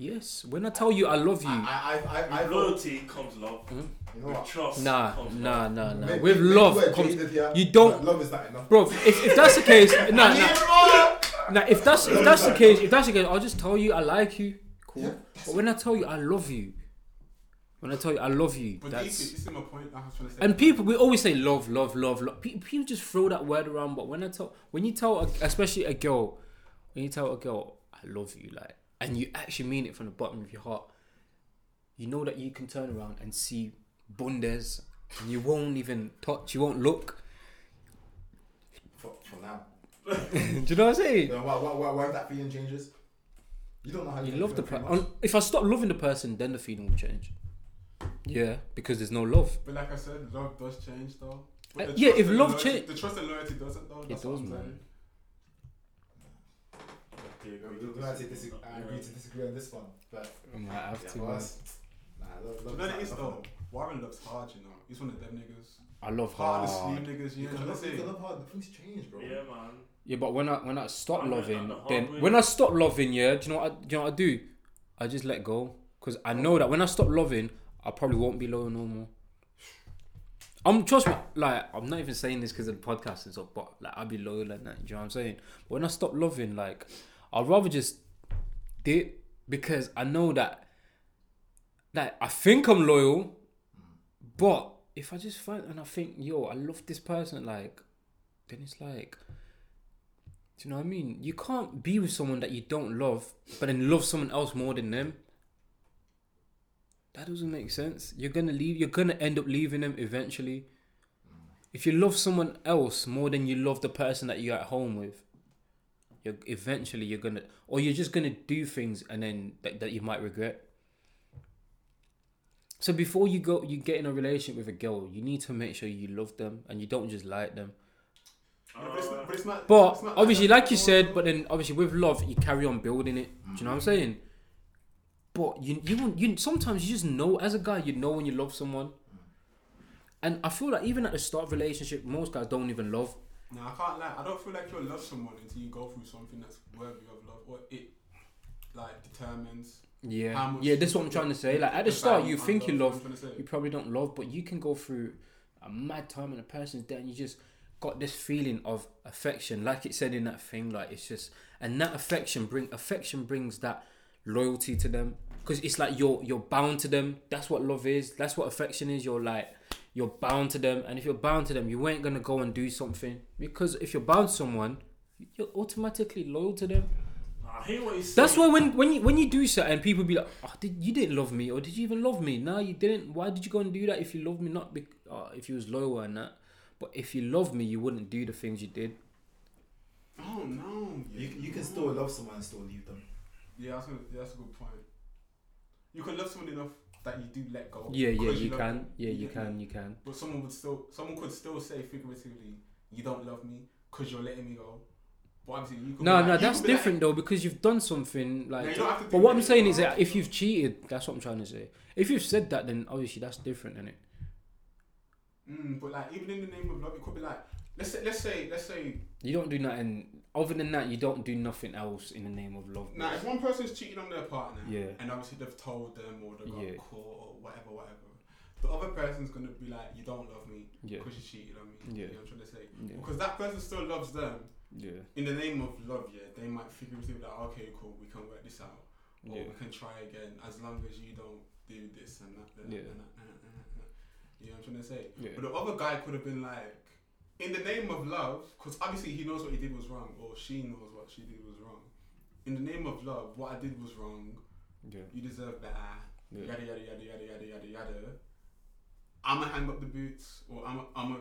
Yes. When I tell you I love you, I, I, I, I, With loyalty comes love. Hmm? You know With what? trust nah, comes nah, love. nah, nah. Maybe- With maybe love we're comes. here, you don't- Love is not enough. Bro, if, if that's the case, nah, nah. Now, if that's if that's the case, if that's the case, I'll just tell you I like you. Cool. Yeah, but when I tell you I love you, when I tell you I love you, But that's deep, you see my point. I was trying to say. and people we always say love, love, love, love. People, people just throw that word around, but when I tell when you tell a, especially a girl, when you tell a girl I love you, like, and you actually mean it from the bottom of your heart, you know that you can turn around and see bundes, and you won't even touch, you won't look. For, for now. Do you know what I'm saying? Then why, why, why, why that feeling changes? You don't know how You you love the person. If I stop loving the person, then the feeling will change. Yeah, because there's no love. But like I said, love does change though. Uh, yeah, if love loyalty- cha- the trust and loyalty doesn't though. That's what does, I'm man. Saying. Yeah, We- we might say disagree- I agree to disagree on this one, but I might have yeah, to. for man. us, nah, love, But love then not it is though. man. Warren loves hard, you know. He's one of them niggas. I love Hard hard. sleep niggas. You You know can I'm love, you can love hard, but things change, bro. Yeah, man. Yeah, but when I when I stop I loving, I'm the then way. when I stop loving, yeah, do you know what? I, do you know what I do? I just let go because I know that when I stop loving, I probably won't be loyal no more. I'm trust me, like I'm not even saying this because of the podcast and stuff, but like I'll be loyal and that. Do you know what I'm saying? But when I stop loving, like I'd rather just dip because I know that that I think I'm loyal, but if I just find and I think, yo, I love this person, like, then it's like, do you know what I mean? You can't be with someone that you don't love, but then love someone else more than them. That doesn't make sense. You're gonna leave. You're gonna end up leaving them eventually. If you love someone else more than you love the person that you're at home with, you're eventually you're gonna, or you're just gonna do things and then that, that you might regret. So before you go, you get in a relationship with a girl, you need to make sure you love them and you don't just like them. But it's not- but it's not- But it's not obviously, that. like you said, but then obviously with love, you carry on building it. Do you know what I'm saying? But you you won't- you sometimes you just know as a guy, you know when you love someone. And I feel like even at the start of a relationship, most guys don't even love. No, I can't lie. I don't feel like you'll love someone until you go through something that's worthy of love, or it like determines. How Yeah, yeah. That's what I'm trying to say. Like at the start, you think you love, love, I'm trying to say. you probably don't love, but you can go through a mad time and a person's there, and you just got this feeling of affection, like it said in that thing. Like it's just, and that affection bring affection brings that loyalty to them because it's like you're you're bound to them. That's what love is. That's what affection is. You're like you're bound to them, and if you're bound to them, you ain't gonna go and do something because if you're bound to someone, you're automatically loyal to them. I hear what he's saying. That's why when when you when you do something, people be like, "Oh, did you didn't love me, or did you even love me? No, you didn't. Why did you go and do that if you loved me? Not be, uh, if you was loyal and that, but if you loved me, you wouldn't do the things you did. Oh no. You, you can still love someone and still leave them. Yeah, that's a, yeah, that's a good point. You can love someone enough that you do let go. Yeah, yeah, because you can. them. Yeah, you get can. You can. But someone would still, someone could still say figuratively, "You don't love me because you're letting me go." But obviously, you could No, be no, that's be like- different though because you've done something like. you don't have to but what I'm saying is that if you've cheated, that's what I'm trying to say. If you've said that, then obviously that's different, isn't it? Mm, but like even in the name of love, it could be like let's say let's say let's say You don't do nothing other than that. You don't do nothing else in the name of love. now if one person's cheating on their partner, Yeah. and obviously they've told them or they got Yeah. caught or whatever, whatever, the other person's gonna be like, you don't love me Yeah, because you cheated on me. Yeah. You know what I'm trying to say? yeah, Because that person still loves them. yeah, In the name of love, yeah, they might figuratively be like, okay, cool, we can work this out, or yeah. we can try again as long as you don't do this and that. And Yeah. that, and that, and that, and that, and that. You know what I'm trying to say? yeah. But the other guy could have been like, in the name of love, because obviously he knows what he did was wrong, or she knows what she did was wrong. In the name of love, what I did was wrong. yeah. You deserve better. Yeah. Yada yada yada yada yada yada yada. I'ma hang up the boots, or I'ma I'ma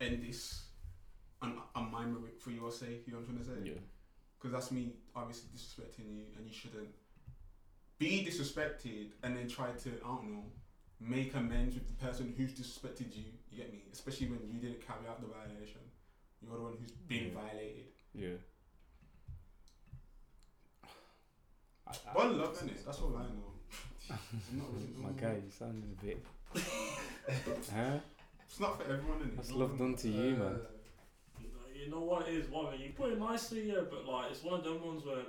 end this, and I'm miming it for your sake. You know what I'm trying to say? Yeah. Because that's me obviously disrespecting you, and you shouldn't be disrespected and then try to I don't know make amends with the person who's disrespected you. You get me? Especially when you didn't carry out the violation. You're the one who's been Yeah. violated. Yeah. I- I- One love, innit? That's all I know. Not really My knowing. guy, you sounded a bit. huh? It's not for everyone, innit? That's love done to you, man. Uh, you know, you what it is, what you put it nicely, yeah, but like it's one of them ones where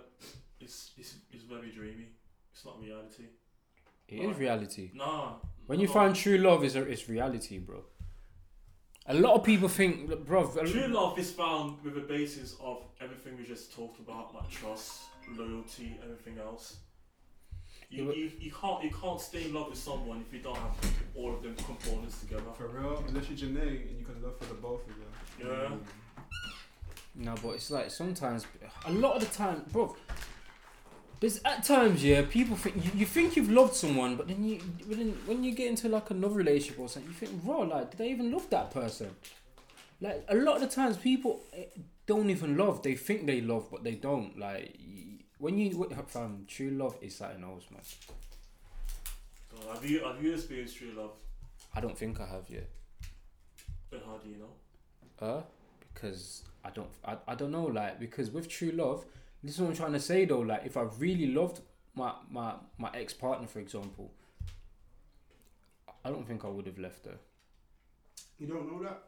it's it's, it's very dreamy. It's not reality. It is reality. Nah. When you find true love, is it's reality, bro. A lot of people think, look, bro. True love is found with a basis of everything we just talked about, like trust, loyalty, everything else. You, you, you can't you can't stay in love with someone if you don't have all of them components together. For real, unless you're Janae and you can love for the both of you. Yeah. No, but it's like sometimes, a lot of the time, bro. There's at times, yeah, people think you, you think you've loved someone, but then you when, when you get into like another relationship or something, you think, bro, like, did I even love that person? Like a lot of the times, people eh, don't even love. They think they love, but they don't. Like when you fam, true love is something else, man. So have you have you experienced true love? I don't think I have yet. But how do you know? Uh, because I don't, I, I don't know, like because with true love, this is what I'm trying to say though. Like if I really loved my my my ex partner, for example, I don't think I would have left her. You don't know that?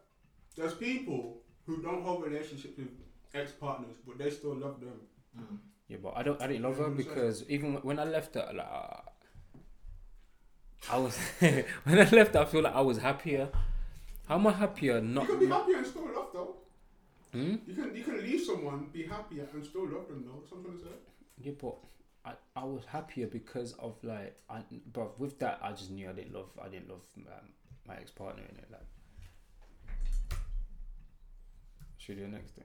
There's people who don't hold relationships with ex partners, but they still love them. Mm. Yeah, but I don't, I didn't love her because even when I left her, like, I was when I left, her, I feel like I was happier. How am I happier? Not. you can be happy and still love though. Hmm? You can you can leave someone, be happier, and still love them though. That's what I'm trying to say. Yeah, but I, I was happier because of like I but with that I just knew I didn't love I didn't love um, my ex partner in it like. Should we do the next thing?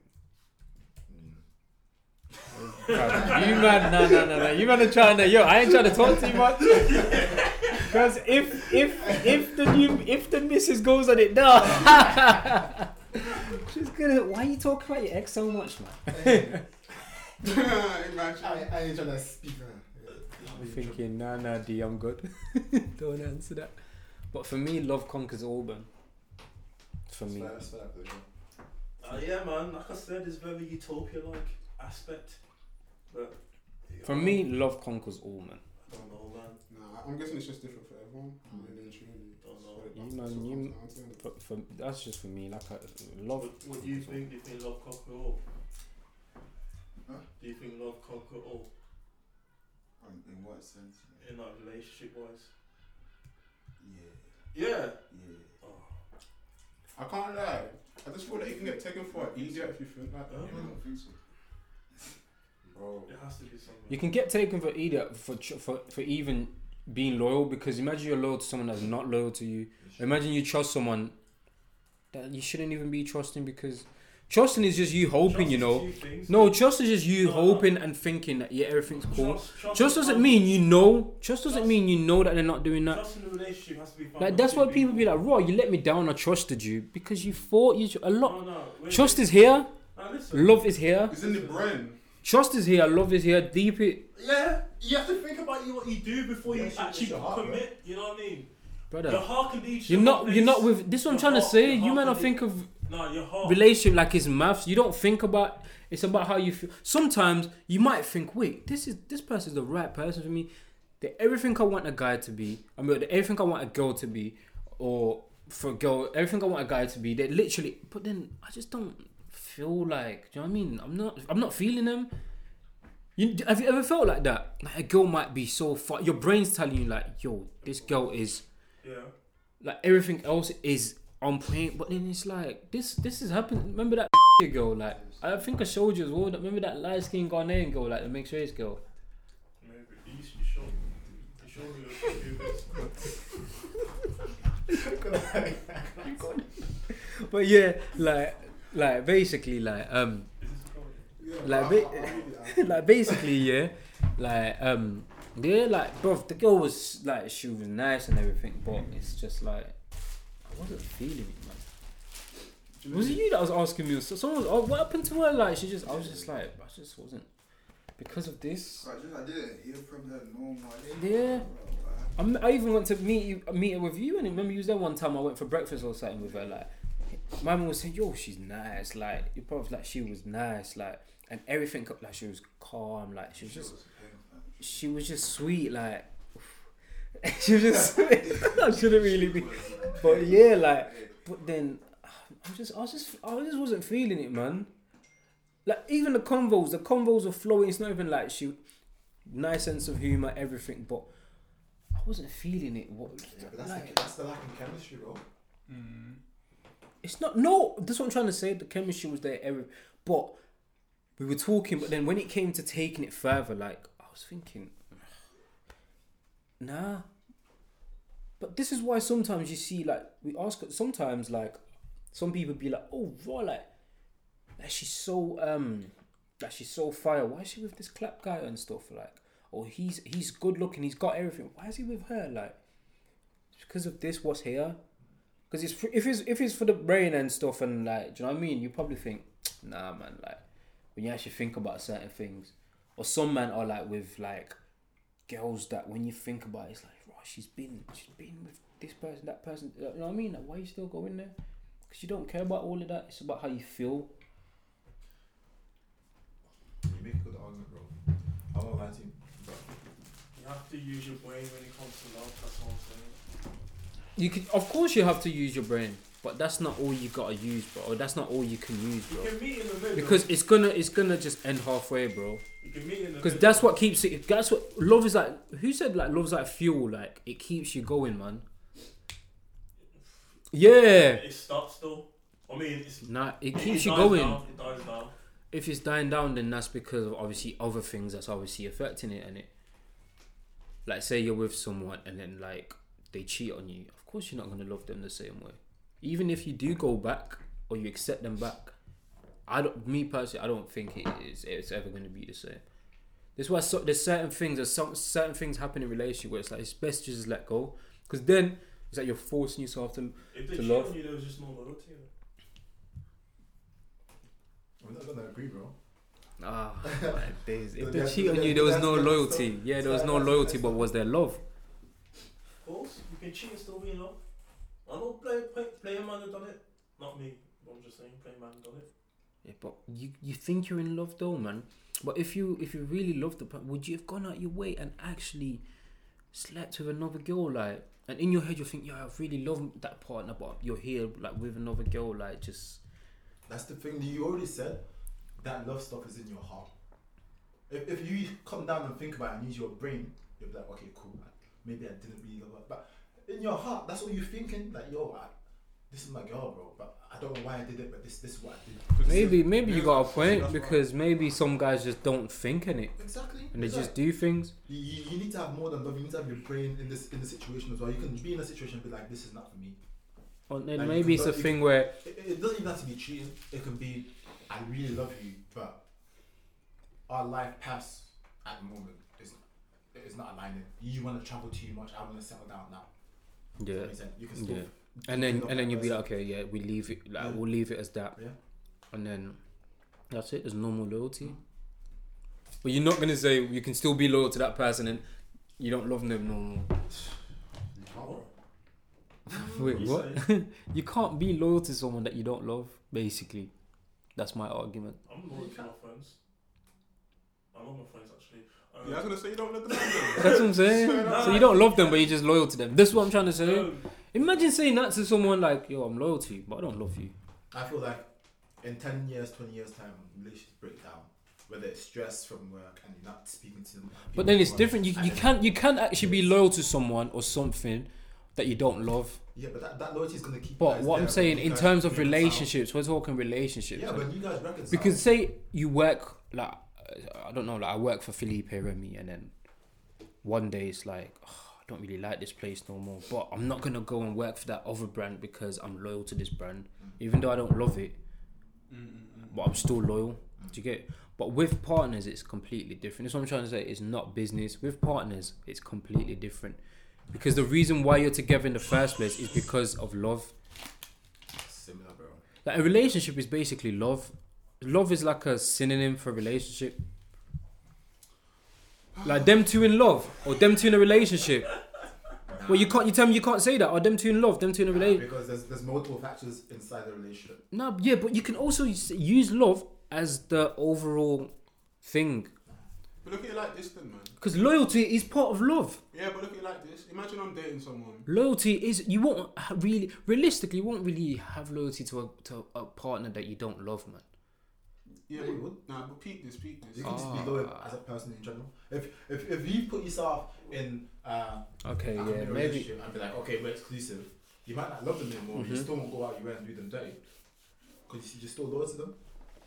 Fam, you man, no, no, no, no. You man are trying to, yo. I ain't trying to talk too much. Because if, if, if the new, if the missus goes on it, no. She's gonna. Why are you talking about your ex so much, man? Imagine. I, I ain't trying to speak. Man. I'm thinking, nah, nah, D, I'm good. Don't answer that. But for me, love conquers all, man. For me. That's fair, that's fair, Uh, yeah, man. Like I said, it's very utopia-like aspect. But For me, love conquers all, man. I don't know, man. Nah, I'm guessing it's just different for everyone. Mm. Really and truly. Don't That's know. what it You man, that's what it you- comes down to. But for that's just for me. Like I, love. What, what do you think? Do you think love conquer all? Huh? Do you think love conquer all Um, in what sense? in like relationship-wise? Yeah, Yeah. yeah. Oh. I can't lie. I just feel like you can get taken for an idiot if you think like that. Huh? I don't think so. Bro, It has to be something. You can get taken for either for for for even being loyal because imagine you're loyal to someone that's not loyal to you. Imagine you trust someone that you shouldn't even be trusting because trusting is just you hoping, you know. No, trust is just you No, no. hoping and thinking that yeah everything's cool. Trust, trust, Trust doesn't mean you know. Trust doesn't Trust- mean you know that they're not doing that. Trust in a relationship has to be found Like that's why people be like, "Raw, you let me down. I trusted you because you thought you a lot. No, no. wait, Trust wait. is here. Now. Love is here. It's in the brain. Trust is here. Love is here. Deep it, Yeah, you have to think about you what you do before Yeah, you actually it's your heart, commit. You know what I mean? Your brother. heart can lead You're not. You're not with. This is what I'm Your trying to say. You heart might not think of No, your heart. relationship like it's maths. You don't think about. It's about how you feel. Sometimes you might think, wait, this is this person's the right person for me. They're everything I want a guy to be. I mean, everything I want a girl to be, or for a girl, everything I want a guy to be. They're literally. But then I just don't feel like. Do you know what I mean? I'm not. I'm not feeling them. You, have you ever felt like that? Like a girl might be so far. Your brain's telling you like, yo, this girl is Yeah. like everything else is on point, but then it's like this this is happening. Remember that girl? Like I think I showed you as well. Remember that light skinned Ghanaian girl, like the mixed race girl. Maybe. You, showed you showed me a few bits. But yeah, like like basically like um Is this going? Yeah, Like, ba- I'll read it out. like basically yeah, like um yeah like bro the girl was like she was nice and everything, but it's just like I wasn't feeling it, man. Do you know Was it you that was asking me? So someone, was, oh, what happened to her? Like she just, I was just like, I just wasn't because of this. I just I didn't hear from her no more. Yeah. I'm, I even went to meet you, meet her with you, and remember you was there one time. I went for breakfast or something with her. Like, my mum was saying, "Yo, she's nice." Like, you probably like she was nice. Like, and everything like she was calm. Like, she was just, she was just sweet. Like, she was just. sweet. I shouldn't really be, but yeah, like, but then I just, I was just, I just wasn't feeling it, man. Like even the convos, the convos are flowing. It's not even like she, nice sense of humor, everything, but I wasn't feeling it. What? Yeah, but that's, like, the, that's the lack of chemistry, bro. Mm. it's not. No, that's what I'm trying to say. The chemistry was there, every, but we were talking. But then when it came to taking it further, like I was thinking, nah. But this is why sometimes you see, like we ask. Sometimes, like some people be like, "Oh, raw, like, like she's so um, like she's so fire. Why is she with this clap guy and stuff? Like, oh, he's he's good looking. He's got everything. Why is he with her? Like, because of this. What's here? Because it's if it's if it's for the brain and stuff and like, do you know what I mean? You probably think, nah, man. Like, when you actually think about certain things, or some men are like with like girls that when you think about it, it's like, right, she's been she's been with this person, that person. You know what I mean? Like, why you still going there? Because you don't care about all of that. It's about how you feel. You make a good argument, bro. I won't lie to you. But You have to use your brain when it comes to love. That's what I'm saying. You can, of course, you have to use your brain, but that's not all you gotta use, bro. Or that's not all you can use, You bro. can meet in the middle. Because it's gonna it's gonna just end halfway, bro. you can meet in the Because that's what keeps it. That's what love is like. Who said like love's like fuel? Like it keeps you going, man. Yeah. It stops though. I mean, it's, Nah, it it keeps you going. Down, it dies down. If it's dying down, then that's because of obviously other things that's obviously affecting it, and it. Like say you're with someone and then like they cheat on you. Of course you're not gonna love them the same way. Even if you do go back or you accept them back, I don't. Me personally, I don't think it is. It's ever gonna be the same. That's why so, there's certain things. There's some certain things happen in relationship where it's like it's best to just let go, because then it's like you're forcing yourself to. If they To cheat love. on you, there was just no loyalty. in it. we're not gonna agree, bro. Ah, like, there's- if they cheat on you, there was no loyalty. Yeah, there was no loyalty, but was there love? Of course, you can cheat and still be in love. I know play, play, player man have done it. Not me. but I'm just saying, player man have done it. Yeah, but you you think you're in love though, man. But if you if you really loved the person, would you have gone out your way and actually slept with another girl, like? And in your head, you think, yeah, I really love that partner, but you're here like with another girl, like just. That's the thing. You already said that love stuff is in your heart. If, if you come down and think about it and use your brain, you'll be like, okay, cool. like, Maybe I didn't really love her, but in your heart, that's what you're thinking. Like, yo, I, this is my girl, bro. But I don't know why I did it, but this this is what I did. Maybe maybe you got a point because maybe some guys just don't think in it Exactly. and they It's just do things. You, you, need to have more than love. You need to have your brain in this in the situation as well. You can be in a situation and be like, this is not for me. Then Like, maybe can it's a thing where It, it doesn't even have to be cheating. It can be, I really love you, but our life path at the moment is is not aligning. You want to travel too much. I want to settle down now. Does that yeah. You can still yeah. and then and then you'll be like, okay, yeah, we leave it, like Yeah. we'll leave it as that, Yeah. and then that's it. There's no more loyalty. Mm. But you're not gonna say you can still be loyal to that person and you don't love them no more. Wait, You what? You can't be loyal to someone that you don't love. Basically, that's my argument. I'm loyal to my friends. I love my friends actually. Yeah, I was gonna say you don't let them know. That's what I'm saying. So you don't love them, but you're just loyal to them. This is what I'm trying to say. Imagine saying that to someone like, "Yo, I'm loyal to you, but I don't love you." I feel like in 10 years, 20 years' time, relationships break down. Whether it's stress from work and you're not speaking to them. But then it's people different. You you can't you can't actually be loyal to someone or something that you don't love. Yeah, but that, that loyalty is going to keep But what I'm saying in terms of reconcile. relationships, we're talking relationships. Yeah, and- when you guys reconcile. because say you work like I don't know, like I work for Felipe Remy, and then one day it's like "Oh, I don't really like this place no more, but I'm not gonna go and work for that other brand because I'm loyal to this brand, even though I don't love it, but I'm still loyal. Do you get? But with partners, it's completely different. That's what I'm trying to say. It's not business. With partners, it's completely different. Because the reason why you're together in the first place is because of love. Similar, bro. Like a relationship is basically love. Love is like a synonym for relationship. Like them two in love or them two in a relationship. Well, you can't. You tell me you can't say that. Or them two in love, them two in a Nah, relationship. because there's, there's multiple factors inside the relationship. No, yeah, but you can also use- use love as the overall thing. But look at it like this, then, man. Because loyalty is part of love. Yeah, but look at it like this. Imagine I'm dating someone. Loyalty is you won't really realistically you won't really have loyalty to a to a partner that you don't love, man. Yeah, Yeah, but, you would. nah, but peep this, peep this. You this. can just be loyal as a person in general. If if, if you put yourself in uh, Okay, a yeah, maybe. relationship and be like, okay, we're exclusive, you might not love them anymore. You Mhm. still won't go out your way and do them dirty because you're still loyal to them.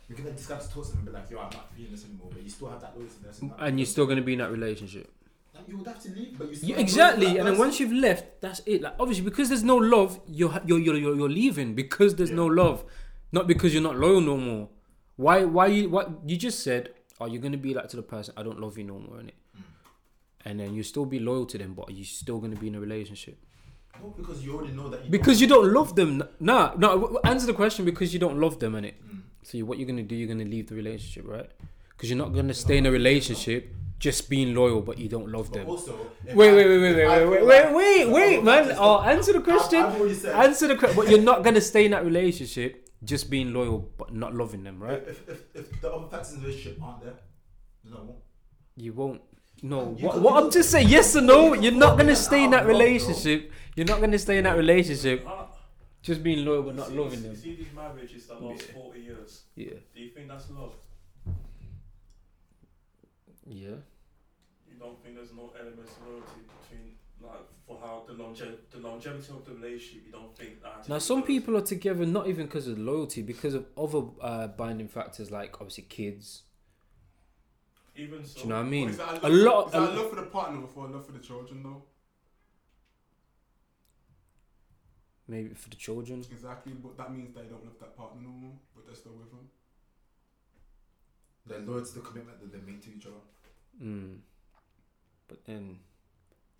You can then discuss to them and be like, yo, I'm not feeling this anymore, but you still have that loyalty. That's not- And you're still gonna be in that relationship. Like, you would have to leave, but you still Yeah, have loyalty to exactly. that And then once you've left, that's it. Like obviously, because there's no love, you're you're you're you're, you're leaving because there's no love, not because you're not loyal no more. Why why you what you just said? Are you gonna be like to the person? I don't love you no more, innit? Mm. And then you still be loyal to them, but are you still gonna be in a relationship? No, because you already know that you Because you don't love them. Nah, no. Answer the question because you don't love them, innit? Mm. So you, what you're gonna do? You're gonna leave the relationship, right? Because you're not gonna stay in a relationship just being loyal, but you don't love But them. also, Wait, I- wait, wait, wait, I wait, wait, wait, wait, wait, man. Oh, answer the I've- question. I've said. Answer the question. But you're not gonna stay in that relationship just being loyal, but not loving them, right? If, if, if the other factors in the relationship aren't there, then I won't. You won't. No. You What, what I'm just saying, yes or no. you You're not gonna stay in that of bro. relationship. You're not gonna stay in that relationship just being loyal but not see- loving you them. see these marriages that last Yeah. 40 years. Yeah. Do you think that's love? Yeah. You don't think there's no elements of loyalty between, like, for how the, longe- the longevity of the relationship, you don't think that. Now, some people are together not even because of loyalty, because of other uh, binding factors like obviously kids. Even so. Do you know what I But mean? is that A love, lot. Is that a- a love for the partner or for a love for the children, though? maybe for the children. Exactly, but that means they don't love that partner no more, but they're still with them. They're loyal to the commitment that they made to each other. Mm. But then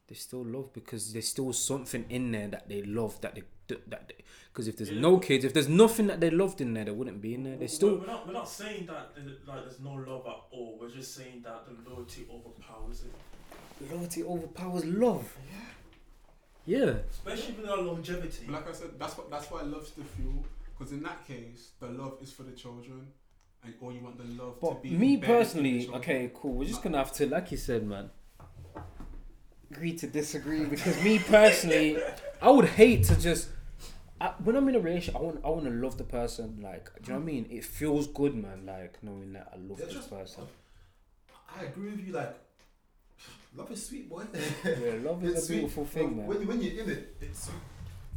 they still love because there's still something in there that they love that they that because if there's Yeah. no kids, if there's nothing that they loved in there, they wouldn't be in there. They still We're not, we're not saying that there- like, there's no love at all. We're just saying that the loyalty overpowers it. loyalty overpowers love. Yeah. Yeah. Especially with our longevity. But like I said, that's what that's why love's the fuel. Because in that case, the love is for the children, and or you want the love to But be. me embedded in the personally, okay, cool. We're just gonna have to, like you said, man, agree to disagree because me personally, I would hate to just. I, when I'm in a relationship, I want I want to love the person. Like, do you know what I mean? It feels good, man. Like knowing that I love Yeah, this just- person. I agree with you. Like, love is sweet, boy. Yeah, love is It's a sweet. beautiful thing, man. When, when you're in it, it's sweet.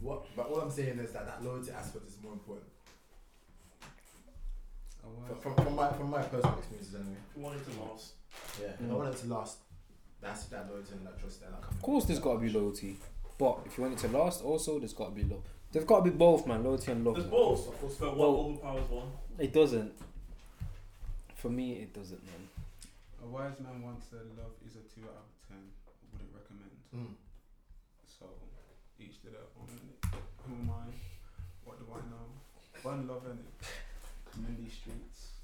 What? But all I'm saying is that that loyalty aspect is more important. From, from, from my from my personal experiences, anyway. If you wanted to last. Yeah. Mm. I want it to last, that's that loyalty and that trust and that. Of course, there's got to be loyalty, but if you want it to last, also there's got to be love. There's got to be both, man. Loyalty and love. There's man. both, Of course. but Well- one overpowers one. It doesn't. For me, it doesn't, man. A wise man once said, "Love is a two out of ten. Wouldn't recommend." Mm. So each to their own. innit? Who am I? What do I know? One love in it. I'm in these streets,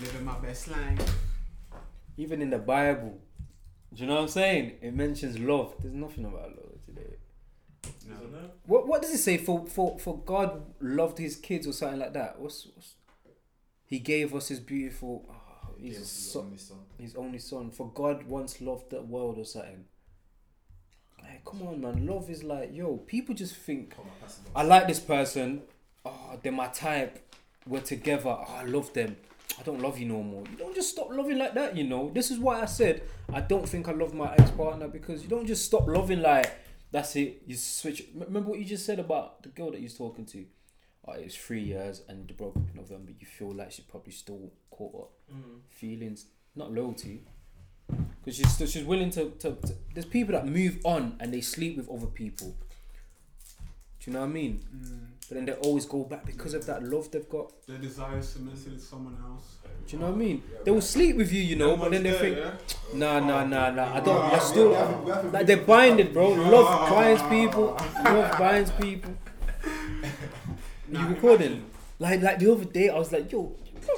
living my best life. Even in the Bible, do you know what I'm saying? It mentions love. There's nothing about love today. No. What what does it say? For for for God loved his kids or something like that. What's, what's he gave us his beautiful oh, his, his son, only son. his only son. For God once loved the world or something. Hey, come on, man. Love is like yo. People just think Come on, pass it I like this person. Oh, they're my type. We're together. Oh, I love them. I don't love you no more. You don't just stop loving like that, you know. This is why I said I don't think I love my ex partner because you don't just stop loving like that's it. You switch. Remember what you just said about the girl that you're talking to? Oh, it was three years and they broke up in November. You feel like she's probably still caught up. Mm. Feelings, not loyalty. Because she's still, she's willing to, to, to. There's people that move on and they sleep with other people. Do you know what I mean? Mm. But then they always go back because of that love they've got. Their desire is cemented in someone else. Do you know what I mean? Yeah, They will sleep with you, you know, Them but then they ones think, there, yeah? nah, nah, nah, nah. I don't. I still we have- we to like they're binded, bro. Love binds people. Love binds people. Nah, you recording? imagine. Like, like the other day, I was like, yo, bro,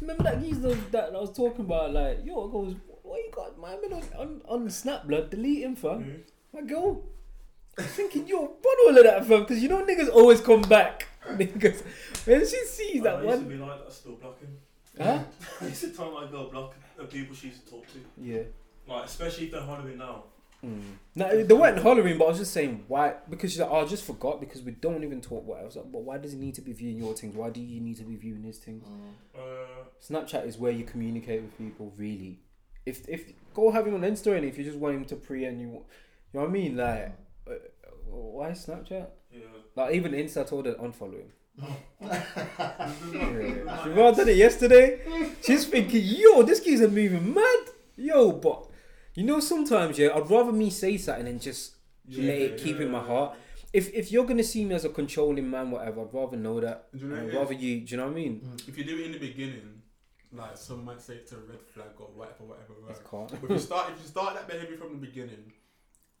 remember that geezer that I was talking about? Like, yo, I goes, what you got, my man on on, on Snap, blood? Delete him, fam. Mm. My girl. I'm thinking, yo, what all of that, fam? Because you know niggas always come back. Niggas, when she sees I that used to one, be like that, still blocking. huh? I used to tell my girl block the people she used to talk to. Yeah. Like, especially if they're hollering now. Mm. No, they weren't hollering, but I was just saying why. Because she's like, oh, I just forgot because we don't even talk. What I was like, but why does he need to be viewing your things? Why do you need to be viewing his things? Uh, Snapchat is where you communicate with people. Really, if if go have him on Insta and if you just want him to pre and you, you know what I mean? Like, why Snapchat? yeah. Like even Insta told her to unfollow him. yeah. She done it yesterday. She's thinking, yo, this geezer moving mad. Yo, but you know sometimes yeah, I'd rather me say something and just let it keep in my heart. If if you're gonna see me as a controlling man, whatever, I'd rather know that. Do you know I'd rather you. Do you know what I mean? Mm. If you do it in the beginning, like some might say it's a red flag or whatever, whatever, It's right? But if you start if you start that behaviour from the beginning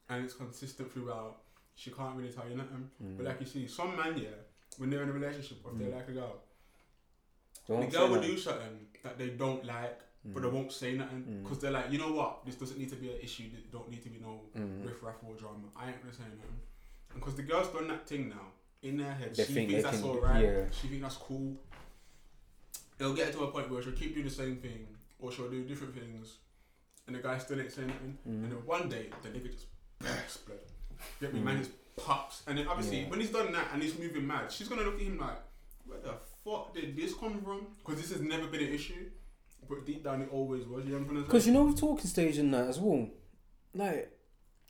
and it's consistent throughout, she can't really tell you nothing. But like you see, some man yeah, when they're in a relationship or if they Mm. like a girl, Don't the girl will that. do something that they don't like, but they Mm. won't say nothing Mm. because they're like, you know what, this doesn't need to be an issue. There don't need to be no Mm. riff raff or drama. I ain't gonna say nothing. Because the girl's done that thing now in their head. They she think thinks that's can- alright. yeah. She thinks that's cool. It'll get to a point where she'll keep doing the same thing or she'll do different things, and the guy still ain't saying nothing. Mm. And then one day the nigga just bursts blood. Get me, Mm. man, just pops. And then obviously Yeah. when he's done that and he's moving mad, she's gonna look at him like, where the fuck did this come from? Because this has never been an issue, but deep down it always was. You know what I'm trying to say? Because you know, with talking stage and that as well, like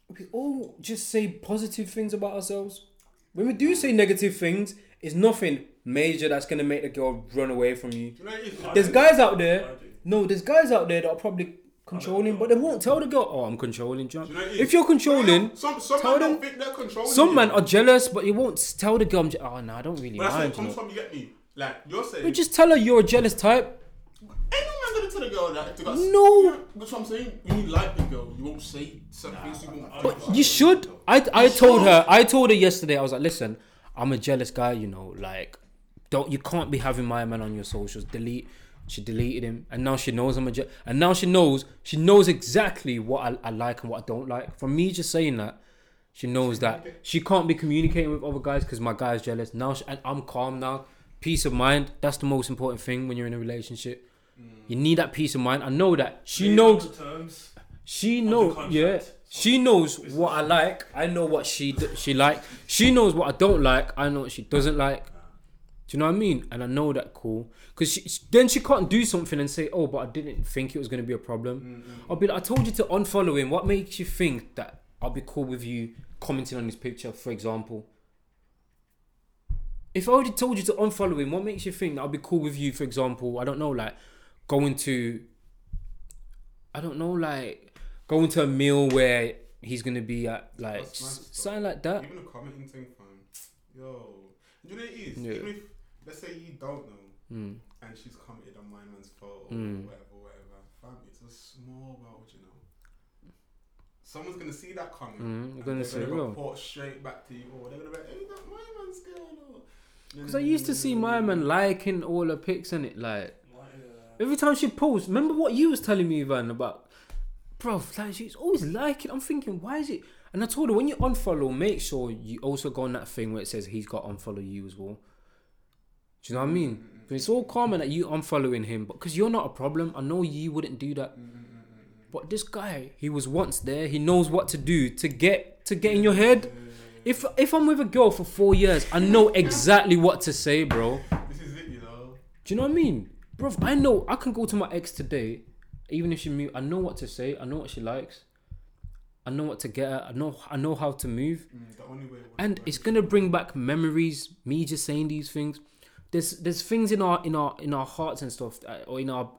we all just say positive things about ourselves. When we do say negative things, it's nothing major that's gonna make the girl run away from you. Do you know what it is? There's guys out there. No, there's guys out there that are probably controlling, but they won't tell the girl, "Oh, I'm controlling." You know? You know? If you're controlling, some some tell them- think they're controlling. some you. men are jealous, but you won't tell the girl, "Oh no, I don't really But that's where it. You comes know? from. You get me? Like you're saying. But just tell her you're a jealous type. Ain't no man gonna tell the girl that. To No. That's what I'm saying. When you like the girl, you won't say certain things. You won't. But you should. I I told her. I told her yesterday. I was like, listen, I'm a jealous guy. You know, like, don't you can't be having my man on your socials. Delete. She deleted him, and now she knows I'm a je- and now she knows she knows exactly what I, I like and what I don't like. From me just saying that, she knows that she can't be communicating with other guys because my guy's jealous. Now she, and I'm calm now. Peace of mind. That's the most important thing when you're in a relationship. You need that peace of mind. I know that she Read knows. terms. She knows, yeah. She knows what I like. I know what she d- she like. She knows what I don't like. I know what she doesn't like. Do you know what I mean? And I know that cool because she, then she can't do something and say, "Oh, but I didn't think it was going to be a problem." Mm-hmm. I'll be like, "I told you to unfollow him. What makes you think that I'll be cool with you commenting on his picture, for example?" If I already told you to unfollow him, what makes you think that I'll be cool with you, for example? I don't know, like going to I don't know, like going to a meal where he's gonna be at like something like that. Even a commenting thing, fam. Yo, do you know it is? Yeah. Even if let's say you don't know, Mm. and she's commented on my man's photo Mm. or whatever, whatever. Fam, it's a small world, you know. Someone's gonna see that comment. Mm, and gonna they're gonna "Yo." report straight back to you, or they're gonna be like, "Hey, that my man's girl." or- Because I used to see my man liking all her pics and it like Like, every time she posts. Remember what you was telling me, Ivan, about, bro? Like she's always liking. I'm thinking, why is it? And I told her when you unfollow, make sure you also go on that thing where it says he's got unfollow you as well. Do you know what I mean? Mm-hmm. It's all common that you unfollowing him, but because you're not a problem, I know you wouldn't do that. Mm-hmm, mm-hmm, but this guy, he was once there. He knows what to do to get to get in your head. If if I'm with a girl for four years, I know exactly what to say, bro. This is it, you know. Do you know what I mean, bro? I know I can go to my ex today, even if she mute. I know what to say. I know what she likes. I know what to get her. I know I know how to move, Mm, the only way. it and it's gonna bring back memories. Me just saying these things. There's there's things in our in our in our hearts and stuff, uh, or in our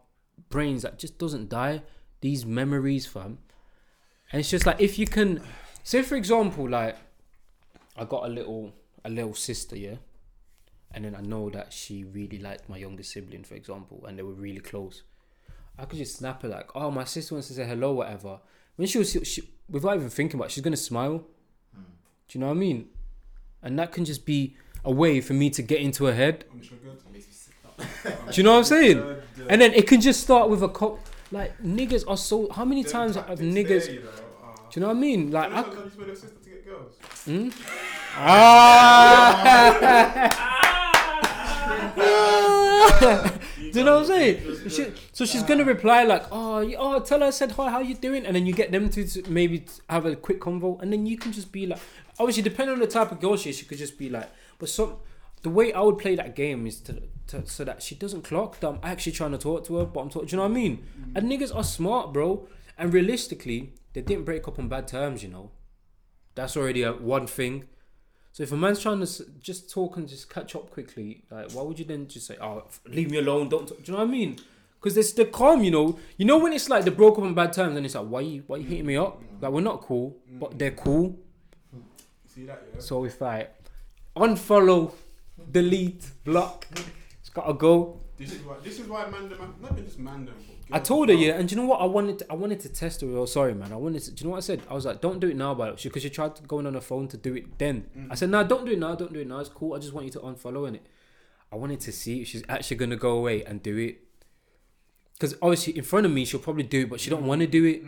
brains that just doesn't die. These memories, fam. And it's just like if you can, say for example, like I got a little a little sister, yeah, and then I know that she really liked my younger sibling, for example, and they were really close. I could just snap her like, "Oh, my sister wants to say hello, whatever." When she was, she, without even thinking about, it, she's gonna smile. Hmm. Do you know what I mean? And that can just be a way for me to get into her head. I'm triggered. Makes me sick. Do you know what I'm saying? And then it can just start with a cop. Like niggas are so. How many them times have tactics niggas? there, Do you know, uh, you know what I mean? Like Like, I. I used to to get girls. Hmm? Ah! Do you know what I'm saying? She, so she's gonna reply like, "Oh, you- oh, tell her I said hi. How you doing?" And then you get them to, to maybe have a quick convo, and then you can just be like, obviously depending on the type of girl she is, she could just be like, but some. The way I would play that game is to, to so that she doesn't clock that I'm actually trying to talk to her, but I'm talking. Do you know what I mean? Mm. And niggas are smart, bro. And realistically, they didn't break up on bad terms. You know, that's already a one thing. So if a man's trying to just talk and just catch up quickly, like why would you then just say, "Oh, leave me alone"? Don't. Talk. Do you know what I mean? Because it's the calm, you know. You know when it's like they broke up on bad terms, and it's like, why you, why you hitting me up? Mm. Like we're not cool, but mm. they're cool. See that, yeah? So if I unfollow, delete, block, it's gotta go. This is why. This is why man, them- not even just man them. but I girls told her, yeah, and do you know what? I wanted to, I wanted to test her. Oh, sorry, man. I wanted to. Do you know what I said? I was like, don't do it now, but because she tried going on her phone to do it then. Mm. I said, no, don't do it now. Don't do it now. It's cool. I just want you to unfollow in it. I wanted to see if she's actually gonna go away and do it. Because obviously, in front of me, she'll probably do it, but she don't want to do it.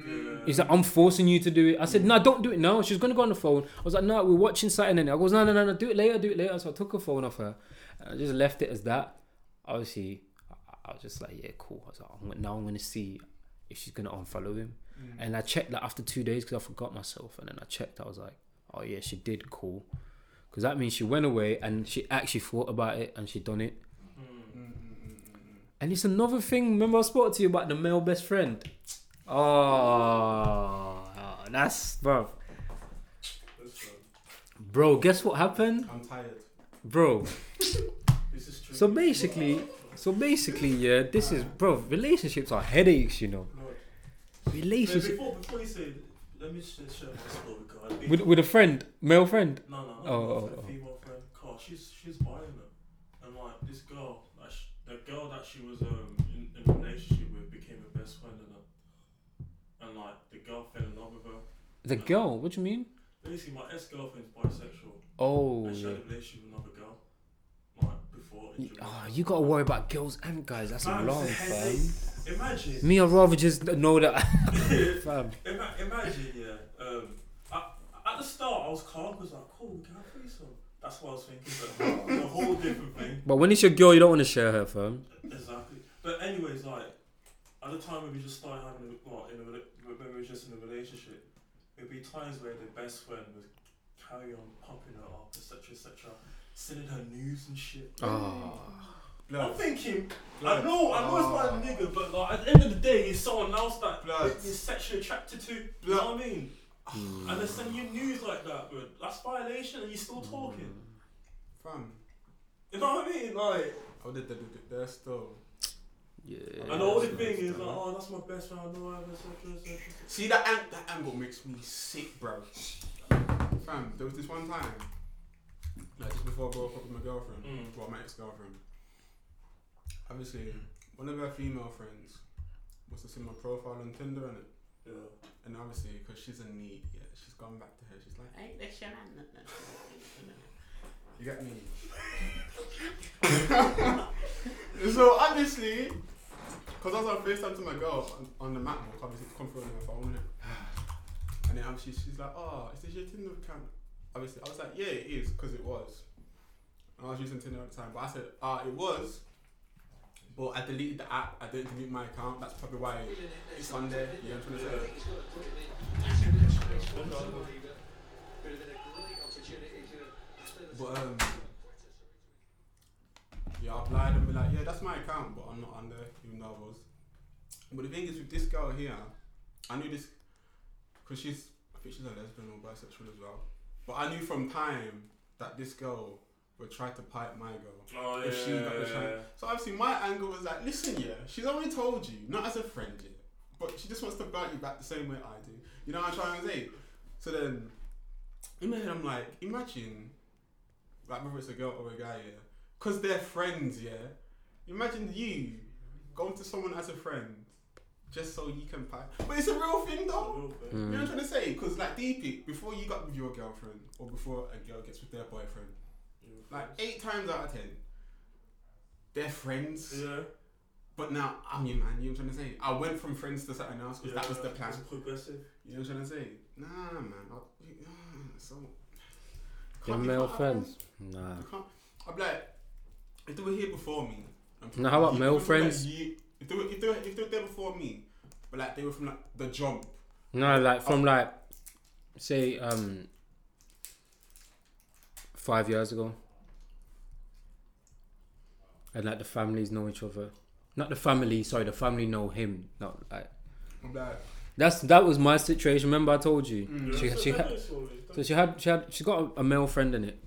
He's like, I'm forcing you to do it. I said, no, don't do it now. She's gonna go on the phone. I was like, no, we're watching something. And I goes, no, no, no, no, do it later, do it later. So I took her phone off her, and I just left it as that. Obviously, I, was just like, yeah, cool. I was like, I'm, now I'm gonna see if she's gonna unfollow him. Mm. And I checked like after two days because I forgot myself, and then I checked. I was like, oh yeah, she did. Cool. Because that means she went away and she actually thought about it and she done it. And it's another thing. Remember, I spoke to you about the male best friend. Oh, that's bro. Bro, guess what happened, I'm tired. bro? This is true. So basically, so basically, yeah, this is bro. Relationships are headaches, you know. Lord. Yeah, Relationship before, before you say, let me share my story, with with a friend, male friend. No, no, no. Oh, oh, a oh. female friend. Carl, she's she's violent, and like this girl, like sh- the girl that she was um in, in a relationship with became her best friend, and uh, and like the girl fell in love with her. The girl. What do you mean? Basically, my ex girlfriend's bisexual, Oh, and she had a relationship with another girl, like before. Oh, you gotta worry about girls and guys. That's a long, fam. Imagine. Me, I'd rather just know that. fam. Ima- imagine, yeah. Um, I, at the start, I was calm because like, cool, can free some? That's what I was thinking. But it's a whole different thing. But when it's your girl, you don't want to share her, fam. Exactly. But anyways, like at the time when we just started having, a, well, in a, when we were just in a relationship, there'd be times where the best friend would carry on popping her up, etc., etc., sending her news and shit. Oh. I'm Blood. thinking, I Blood. know, I know it's not a ah. nigga, but like at the end of the day, it's someone else that Blood. you're sexually attracted to. You know what I mean? And they're sending you news like that, bro. that's violation, and you're still talking. Fam. You know what I mean? Like, Oh, they, they, they, they're still. Yeah. and the only thing is like, oh, that's my best friend, I know her, etc., etc. See that ang- that angle makes me sick, bro. Fam, there was this one time, like just before I broke up with my girlfriend, Mm. well, my ex-girlfriend. Obviously, one of her female friends must to see my profile on Tinder and it, Yeah. and obviously because she's a neat, yeah, she's gone back to her. She's like, hey, that's your man. You get me? so obviously, because I was on FaceTime to my girl on, on the MacBook, obviously it's come through on her phone. And then obviously she's like, oh, is this your Tinder account? Obviously, I was like, yeah, it is, because it was. And I was using Tinder at the time, but I said, ah, it was. But I deleted the app. I didn't delete my account. That's probably why it's on there. I'm trying to say? But um, yeah, I applied and be like, yeah, that's my account, but I'm not there, even though I was. But the thing is, with this girl here, I knew this because she's, I think she's a lesbian or bisexual as well. But I knew from time that this girl would try to pipe my girl. Oh, If she got the yeah. chance. So obviously my angle was like, listen, yeah, she's already told you, not as a friend yet, but she just wants to bite you back the same way I do. You know what I'm trying to say? So then, in my head, I'm like, imagine, like whether it's a girl or a guy, yeah, because they're friends, yeah. Imagine you going to someone as a friend just so you can pipe. But it's a real thing though. Hmm. You know what I'm trying to say? Because like deep before you got with your girlfriend or before a girl gets with their boyfriend, like eight times out of ten, they're friends. Yeah. But now I'm your man. You know what I'm trying to say? I went from friends to something else because that was the plan. Progressive. You know what I'm trying to say? Nah, man. I, so Your can't- you male friends? Nah. Can't. I'm like, if they were here before me. I'm Now, how about male if they were, like, friends? if they were, if they were, if they were there before me, but like they were from like the jump. No, like from like, say, um, five years ago, and like the families know each other. Not the family, sorry, the family know him. Not like I'm that's that was my situation. Remember, I told you. mm. She- she so had- that is what it is. So she had she had she got a, a male friend in it.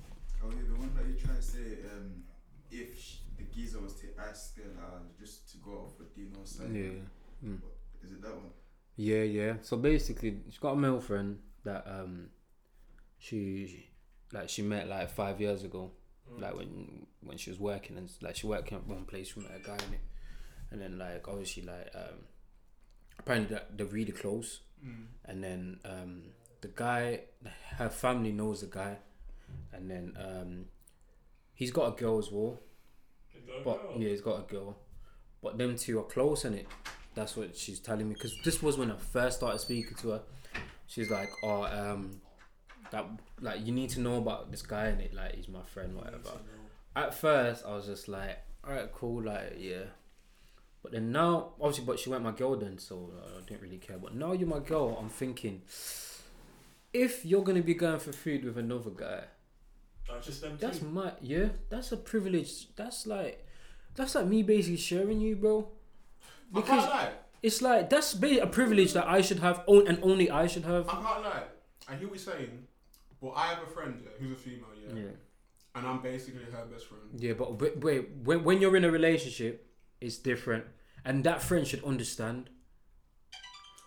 Oh yeah, the one that you try to say, um, if sh- the geezer was to ask her uh, just to go off with Dino side. Yeah. Mm. Is it that one? Yeah, yeah. So basically, she got a male friend that um, she like she met like five years ago. Mm. like when when she was working and like she working at one place met a guy in it and then like obviously like um apparently that they're really close. Mm. and then um the guy her family knows the guy. And then um he's got a girl as well You got a but girl. yeah he's got a girl. But them two are close in it that's what she's telling me. Because this was when I first started speaking to her. She's like oh um that like you need to know about this guy in it like he's my friend whatever at first I was just like, alright, cool, like yeah. But then now, obviously, but she went my girl then, so uh, I didn't really care. But now you're my girl, I'm thinking, if you're gonna be going for food with another guy, Like, just them that's two. my yeah, that's a privilege. That's like, that's like me basically sharing you, bro. I Because can't lie. it's like that's a privilege that I should have, own and only I should have. I can't lie. I hear what you're saying, but I have a friend yeah, who's a female, yeah, Yeah, and I'm basically her best friend. yeah, but wait, wait, when when you're in a relationship, it's different, and that friend should understand.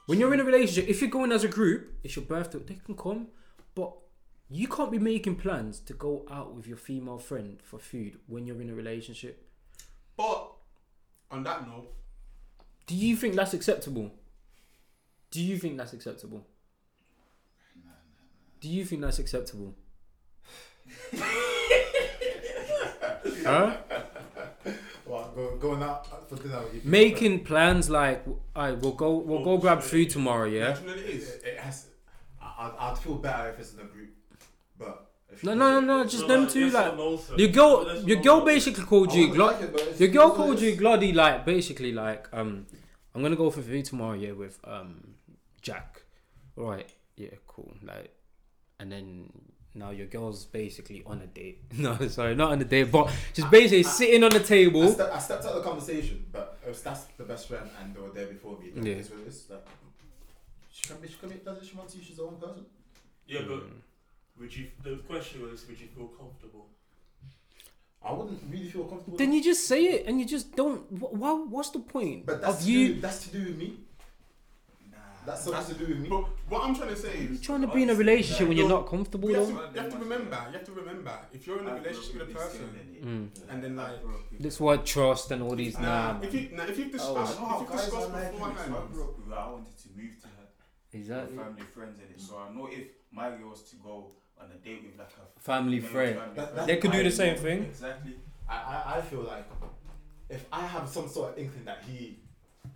When you're in a relationship, if you're going as a group, it's your birthday, they can come, but you can't be making plans to go out with your female friend for food when you're in a relationship. But on that note, Do you think that's acceptable? Do you think that's acceptable? Do you think that's acceptable? huh? Well, go, going out for dinner with you. Making plans like, I we'll go, we'll go grab food tomorrow, yeah. yeah, it is. It, it has. I, I'd feel better if it's in a group, but if No, no, no, no, just So, them like, two, yes like or no, sir? your girl, Yes your girl basically called you, would Glo- like it, your girl it's called it you is. Gloddy, like basically like, um, I'm gonna go for food tomorrow, yeah, with um Jack. All right, yeah, cool, like, and then now your girl's basically on a date. No, sorry, not on a date, but just basically I- sitting on the I, table. ste- I stepped out of the conversation, but if that's the best friend and they were there before me, then Yeah. it's what it is. Like, she can be, she can make does it she wants you, she's her own person. Yeah, but Mm. would you? The question was, would you feel comfortable? I wouldn't really feel comfortable. Then you just say it, and you just don't. Wh- wha- what's the point but that's of to you do, that's to do with me. Nah. That's something to do with me. But what I'm trying to say is, trying to be in a relationship when you're not comfortable? you have, to, you have to remember. You have to remember if you're in a relationship with a person, Mm. and then like. This word trust and all these. Nah, Nah, if you nah, if you've Oh, discussed, no, if you've guys discussed are like this. beforehand, I grew up with her. I wanted to move to her. exactly. Family friends in it. So I know if my girl was to go on a date with like a Family male friend. family That- friend, They could do I the same know thing. Exactly. I, I, I feel like if I have some sort of inkling that he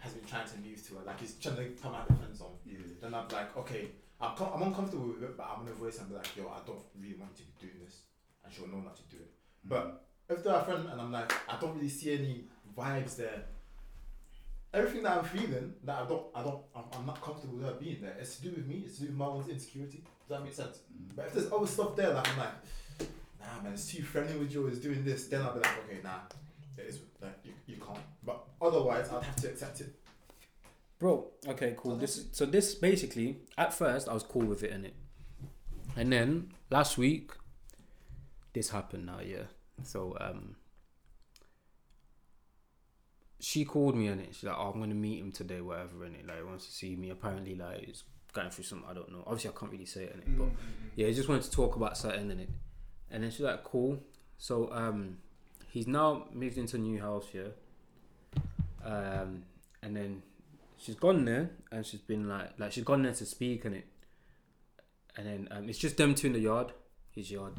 has been trying to move to her, like he's trying to come out of the friend zone, Yeah. then I'm like, okay, I'm, com- I'm uncomfortable with it, but I'm gonna voice and be like, yo, I don't really want to be doing this, and she'll know not to do it. But if they're a friend and I'm like, I don't really see any vibes there. Everything that I'm feeling, that I don't, I don't, I'm, I'm not comfortable with her being there. It's to do with me. It's to do with my own insecurity. Does that make sense? Mm. But if there's other stuff there, like I'm like, nah, man, it's too friendly with you. It's doing this. Then I'll be like, okay, nah, it is like you, you can't. But otherwise, I'd have to accept it. Bro, okay, cool. This so this basically at first I was cool with it in it, and then last week this happened. Now, yeah. So um, she called me in it. She's like, "Oh, I'm gonna meet him today, whatever." And it, like, wants to see me. Apparently, like, he's going through some. I don't know. Obviously, I can't really say it in it, but yeah, he just wanted to talk about something in it. And then she's like, "Cool." So um, he's now moved into a new house here. Um, and then she's gone there and she's been like like she's gone there to speak and it and then um, it's just them two in the yard his yard.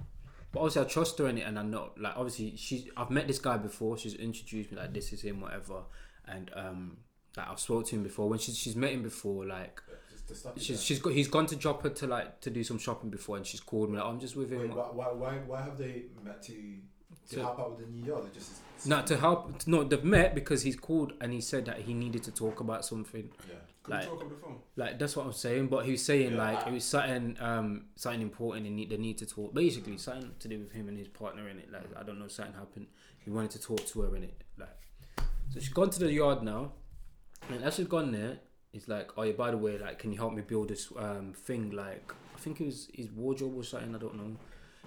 But obviously I trust her in it and I'm not like obviously she's I've met this guy before she's introduced me like this is him whatever. And um like I've spoke to him before. When she's she's met him before like Just to stop it she's she's got he's gone to drop her to like to do some shopping before and she's called me like I'm just with him. Wait, why, why, why, have they met to, to To- help out with the new yard? Or just not to help no they've met because he's called and he said that he needed to talk about something Yeah. Could Like- talk on the phone? Like that's what I'm saying. But he was saying Yeah, like I- it was something um something important and need, they need to talk. Basically, something to do with him and his partner in it. Like I don't know, something happened. He wanted to talk to her in it. Like so she's gone to the yard now, and as she's gone there, it's like, oh yeah, by the way, like can you help me build this um thing? Like I think it was his wardrobe or something. I don't know.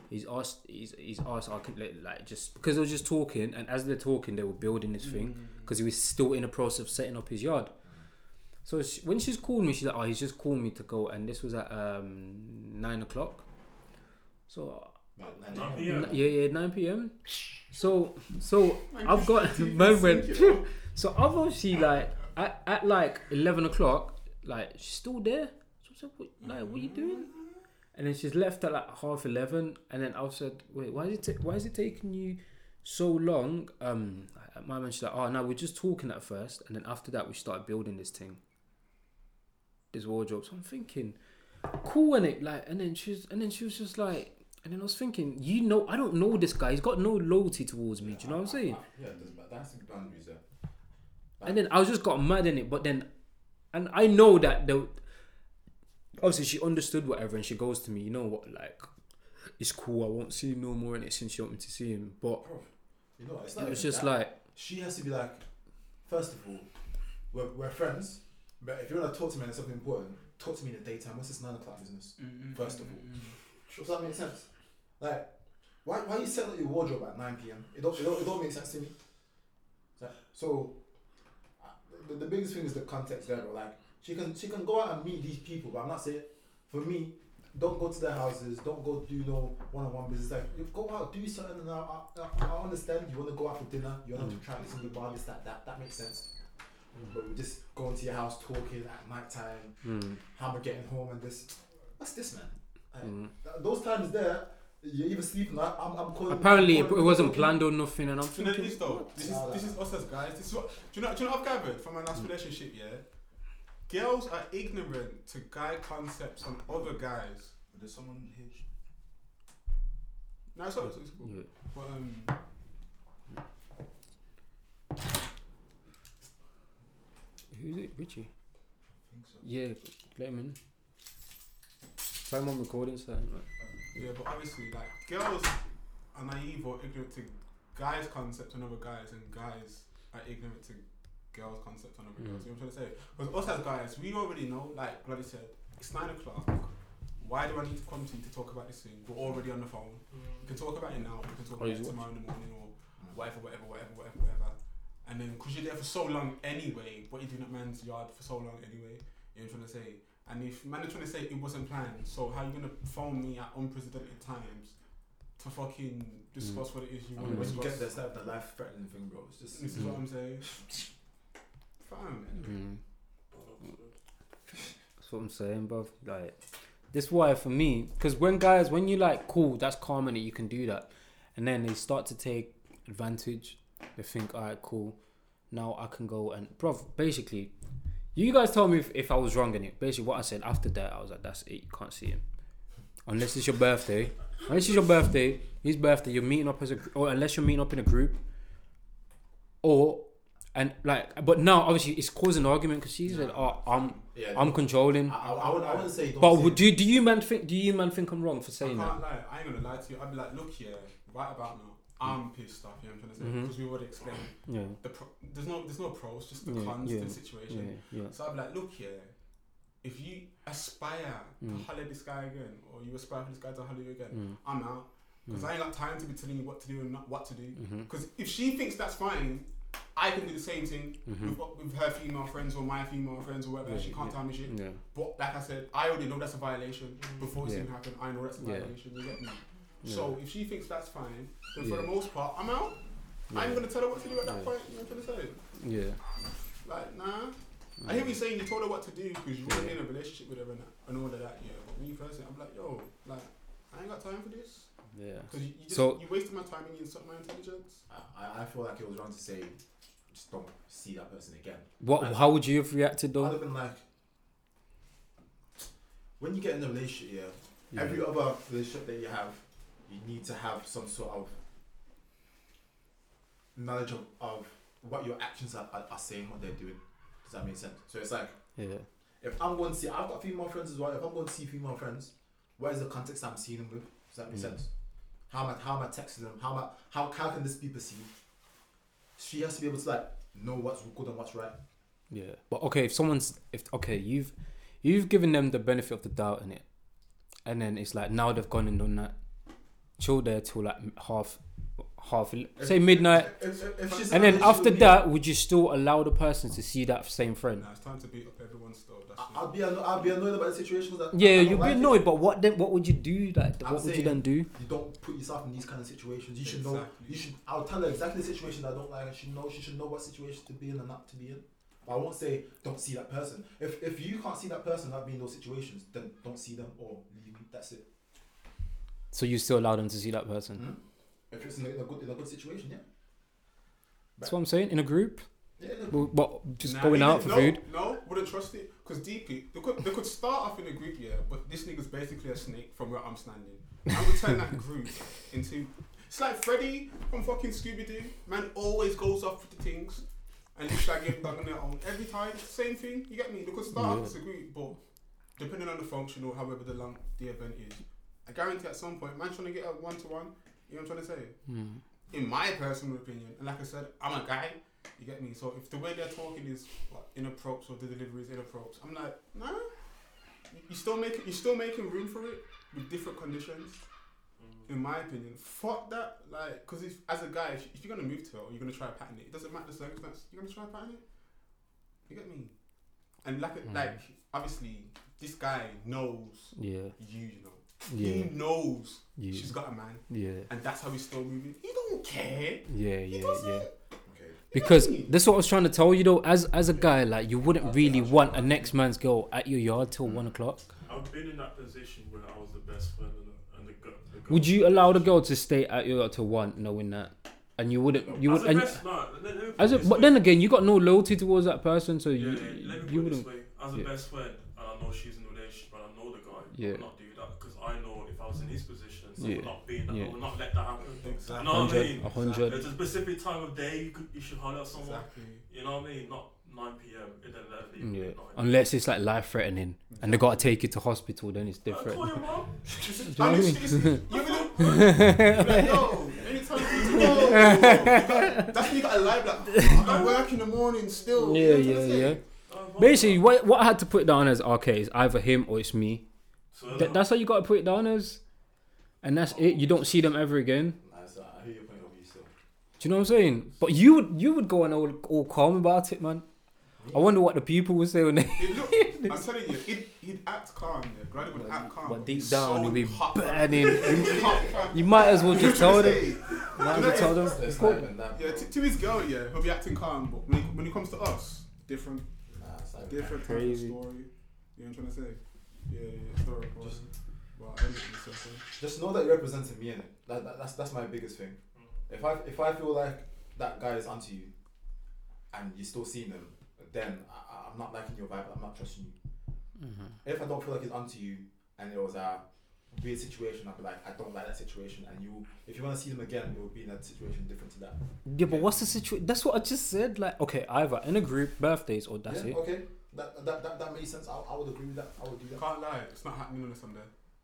He's asked. He's he's asked. I could like, like just because they were just talking, and as they're talking, they were building this thing because he was still in the process of setting up his yard. So she, when she's called me, she's like, "Oh, he's just called me to go," and this was at um, nine o'clock. So Like, Nine nine PM. n- yeah, yeah, nine p.m. So so I've got man went. So I've obviously like at, at like eleven o'clock, like she's still there. So I said, what, like, what are you doing? And then she's left at like half eleven, and then I said, wait, why is it ta- why is it taking you so long? Um, my man, she's like, oh no, we're just talking at first, and then after that we started building this thing, this wardrobe. So I'm thinking, cool, and it like, and then she's and then she was just like. And then I was thinking, you know, I don't know this guy. He's got no loyalty towards me. Do you know what I'm saying? Yeah, that's the boundaries there. And then I was just got mad in it, but then, and I know that the obviously she understood whatever, and she goes to me, you know what, like it's cool. I won't see no more in it since you want me to see him. But Bro, you know, it's it not was just that. like, she has to be like, first of all, we're, we're friends, but if you want to talk to me on something important, talk to me in the daytime. What's this nine o'clock business? First of all. Does that make sense? Like, why why you setting up your wardrobe at nine p.m. It don't it don't, it don't make sense to me. So, uh, the, the biggest thing is the context there, bro. Like, she can she can go out and meet these people, but I'm not saying for me. Don't go to their houses. Don't go do no one-on-one business. Like, you go out, do something. And I, I, I understand you want to go out for dinner. You want to try some new bar. This, that, that, that makes sense. But we just going to your house talking at night time. mm, How am I getting home and this? What's this, man? Like, mm. Th- those times there, you're even sleeping. I, I'm, I'm calling. apparently it, calling it wasn't planned or nothing, and I'm Do you know thinking, this though? This is this is us as guys. This is what do you know? Do you know what I've gathered from my last relationship? Yeah, girls are ignorant to guy concepts on other guys. There's someone here. No, it's not. It's, it's cool. Yeah. But um, who's it, Richie? I think so. Yeah, let him in. Try him on recording, something. Like. yeah, but obviously, like girls are naive or ignorant to guys' concepts on other guys, and guys are ignorant to girls' concept on other girls. Mm. You know what I'm trying to say? Because us as guys, we already know. Like Bloody said, it's nine o'clock. Why do I need to come to you to talk about this thing? We're already on the phone. We can talk about it now. We can talk about it tomorrow in the morning or whatever, whatever, whatever, whatever, whatever. And then, because you're there for so long anyway, what you're doing at man's yard for so long anyway, you know what I'm trying to say? And if man is trying to say it wasn't planned, so how you going to phone me at unprecedented times to fucking discuss what it is you I want mean, to when you discuss? get there, it's like the life threatening thing, bro. It's just. This is what I'm saying. Fam, Mm. That's what I'm saying, bro. Like, this why for me, because when guys, when you like, cool, that's calm in it, you can do that, and then they start to take advantage. They think, all right, cool, now I can go and, bro. Basically, You guys told me if, if I was wrong in it. Basically, what I said after that, I was like, "That's it. You can't see him unless it's your birthday. Unless it's your birthday, his birthday. You're meeting up as a, or unless you're meeting up in a group, or and like, but now obviously it's causing an argument because she like, "Oh, I'm Yeah, I'm controlling." I, I, I, would, I wouldn't say. Don't But say would- do do you man think do you man think I'm wrong for I saying can't that? lie. I ain't gonna lie to you. I'd be like, look here, right about now. I'm pissed off. You know what I'm trying to say? Mhm. Because we already explained Yeah, the pro- there's no there's no pros, just the Yeah, cons yeah, to the yeah, situation. yeah. So I'd be like, look here, if you aspire Mm. to holler this guy again, or you aspire for this guy to holler you again, Mm. I'm out. Because Mm. I ain't got time to be telling you what to do and not what to do. Mhm. Because if she thinks that's fine, I can do the same thing Mhm. with, with her female friends or my female friends or whatever. Yeah, she can't yeah. tell me shit. Yeah. But like I said, I already know that's a violation before it's Yeah. even happened. I know that's a Yeah. violation. You get me? Yeah. So if she thinks that's fine, then for Yeah. the most part, I'm out. I ain't Yeah. gonna tell her what to do at that Yeah. point. You know what I'm trying to say? Yeah. Like, nah. I hear you saying you told her what to do because you want to be Yeah. in a relationship with her and, and all of that. Yeah, but me personally, I'm like, yo, like, I ain't got time for this Yeah. because you, you just So- you wasted my time and you insult my intelligence. I, I feel like it was wrong to say, just don't see that person again. What? How would you have reacted though? I'd have been like, when you get in a relationship, yeah, Yeah. every other relationship that you have, you need to have some sort of knowledge of, of what your actions are, are, are saying, what they're doing. Does that make sense? So it's like, Yeah. if I'm going to see, I've got female friends as well. If I'm going to see female friends, what is the context I'm seeing them with? Does that make Mm. sense? How am I, how am I texting them? How am I, how, how can this be perceived? She has to be able to like know what's good and what's right. Yeah. But okay, if someone's if okay, you've you've given them the benefit of the doubt in it, and then it's like now they've gone and done that, chill there till like half, half say midnight, If, if, if she's and then after with me, that, would you still allow the person to see that same friend? Nah, it's time to beat up everyone's stuff. I- it. I'll be anno- I'll be annoyed about the situations that Yeah, I don't you'd be like it. annoyed, but what then? What would you do? Like, I'm what would you then do? You don't put yourself in these kind of situations. You should know. You should. I'll tell her exactly the situation I don't like. and She know. She should know what situation to be in and not to be in. But I won't say don't see that person. If if you can't see that person not be in those situations, then don't see them or leave. That's it. So you still allow them to see that person? Hmm? If it's in a, in a good in a good situation, yeah. That's what I'm saying. In a group, Yeah. look, Well, what just Nah, going out for no, food? No, wouldn't trust it. Because deeply, they could, they could start off in a group, yeah, but this nigga's basically a snake from where I'm standing. I would turn that group into. It's like Freddy from fucking Scooby Doo. Man always goes off with the things and leaves Shaggy and Doug on their own. Every time, same thing. You get me? They could start Yeah. off as a group, but depending on the function or however the long the event is, I guarantee at some point, man trying to get a one to one. You know what I'm trying to say? Hmm. in my personal opinion, and like I said, I'm a guy. You get me? So if the way they're talking is what, inappropriate or the delivery is inappropriate, I'm like, nah. You- You still making you still making room for it with different conditions. In my opinion, fuck that. Like, because if as a guy, if, if you're gonna move to her or you're gonna try to pattern it, it doesn't matter the circumstance. You're gonna try to pattern it. You get me? And like, Mm. like obviously, this guy knows Yeah, you. You know, yeah, he knows yeah, she's got a man, yeah, and that's how he's still moving. He don't care. yeah, He yeah, doesn't. yeah. okay. Because that's what I was trying to tell you though. As as a guy, like you wouldn't really want a next man's girl at your yard till mm. one o'clock. I've been in that position where I was the best friend and the, and the, girl, the girl Would you allow the girl to stay at your yard till one, knowing that? And you wouldn't. You as would. a best, no, let, let as a, but then again, you got no loyalty towards that person, so yeah, you yeah, let me you put it wouldn't. this way. As a yeah. best friend, and I know she's in a relationship, and I know the guy. Yeah. I would not so Yeah. not be in that. Yeah. I would not let that happen. Exactly. You know what I Hundred, mean? a hundred. There's a specific time of day you could you should holler at someone. Exactly. You know what I mean? Not 9 p.m. and then let leave Yeah. midnight. Unless it's like life threatening, and they gotta take you to hospital, then it's Uh, different. call your mom. know what I mean? Honestly, you will like, yo, anytime you need to go, that's when you got a live like, I work in the morning still. Yeah, you know yeah, yeah. Uh, Basically, what what I had to put down as okay is either him or it's me. So, Th- that's how you gotta put it down as, and that's it. You don't see them ever again. Nice, I hear your point of view still. Do you know what I'm saying? But you would you would go on all, all calm about it, man. I wonder what the people would say when they. It look, I'm telling you, he'd, he'd act calm. Yeah. Granny would act calm. But deep down, so he'd be hot, burning. hot. You might as well just tell I'm them. Might as well tell them. It's not. Yeah, to, to his girl, yeah, he'll be acting calm, but when, he, when it comes to us, different, Nah, it's not even different type of story. You know what I'm trying to say? Yeah, yeah, story. Just- well, I ended this session. Just know that you're representing me in it. That, that, that's that's my biggest thing. If I if I feel like that guy is onto you, and you're still seeing them, then I, I'm not liking your vibe. I'm not trusting you. Mm-hmm. If I don't feel like it's onto you, and it was a weird situation, I'll be like, I don't like that situation. And you, if you want to see them again, it would be in a situation different to that. Yeah, but what's the situation? That's what I just said. Like, okay, either in a group, birthdays, or that's yeah, it. Okay, that that that, that makes sense. I, I would agree with that. I would do that. Can't lie, it's not happening on a Sunday.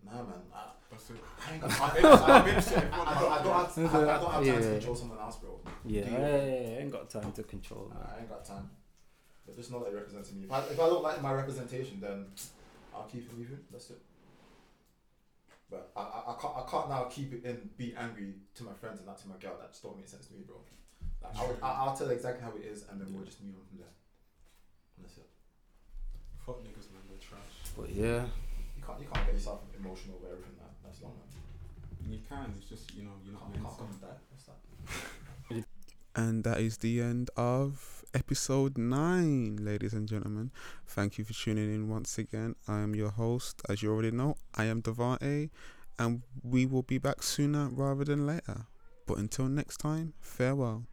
Nah, man. I, That's it. I ain't got I've time. I've been shit. I, I don't, I don't have, I, I don't have time Yeah. to control someone else, bro. Yeah, Do yeah, yeah, yeah, I ain't got time to control. Man. I ain't got time. But just know that it represents me. If I, if I don't like my representation, then I'll keep it moving. That's it. But I, I, I can't I can't now keep it in, be angry to my friends and not to my girl. That just don't make sense to me, bro. Like, I would, I, I'll tell exactly how it is, and then we'll just move on from there. And that's it. Fuck niggas, man, they're trash. But yeah, You can't you can't get yourself emotional over everything. That that's not man. You can, it's just, you know, you're not Can't, meant can't to. come and die. What's that? And that is the end of episode nine, ladies and gentlemen. Thank you for tuning in once again. I am your host, as you already know. I am Devante, and we will be back sooner rather than later. But until next time, farewell.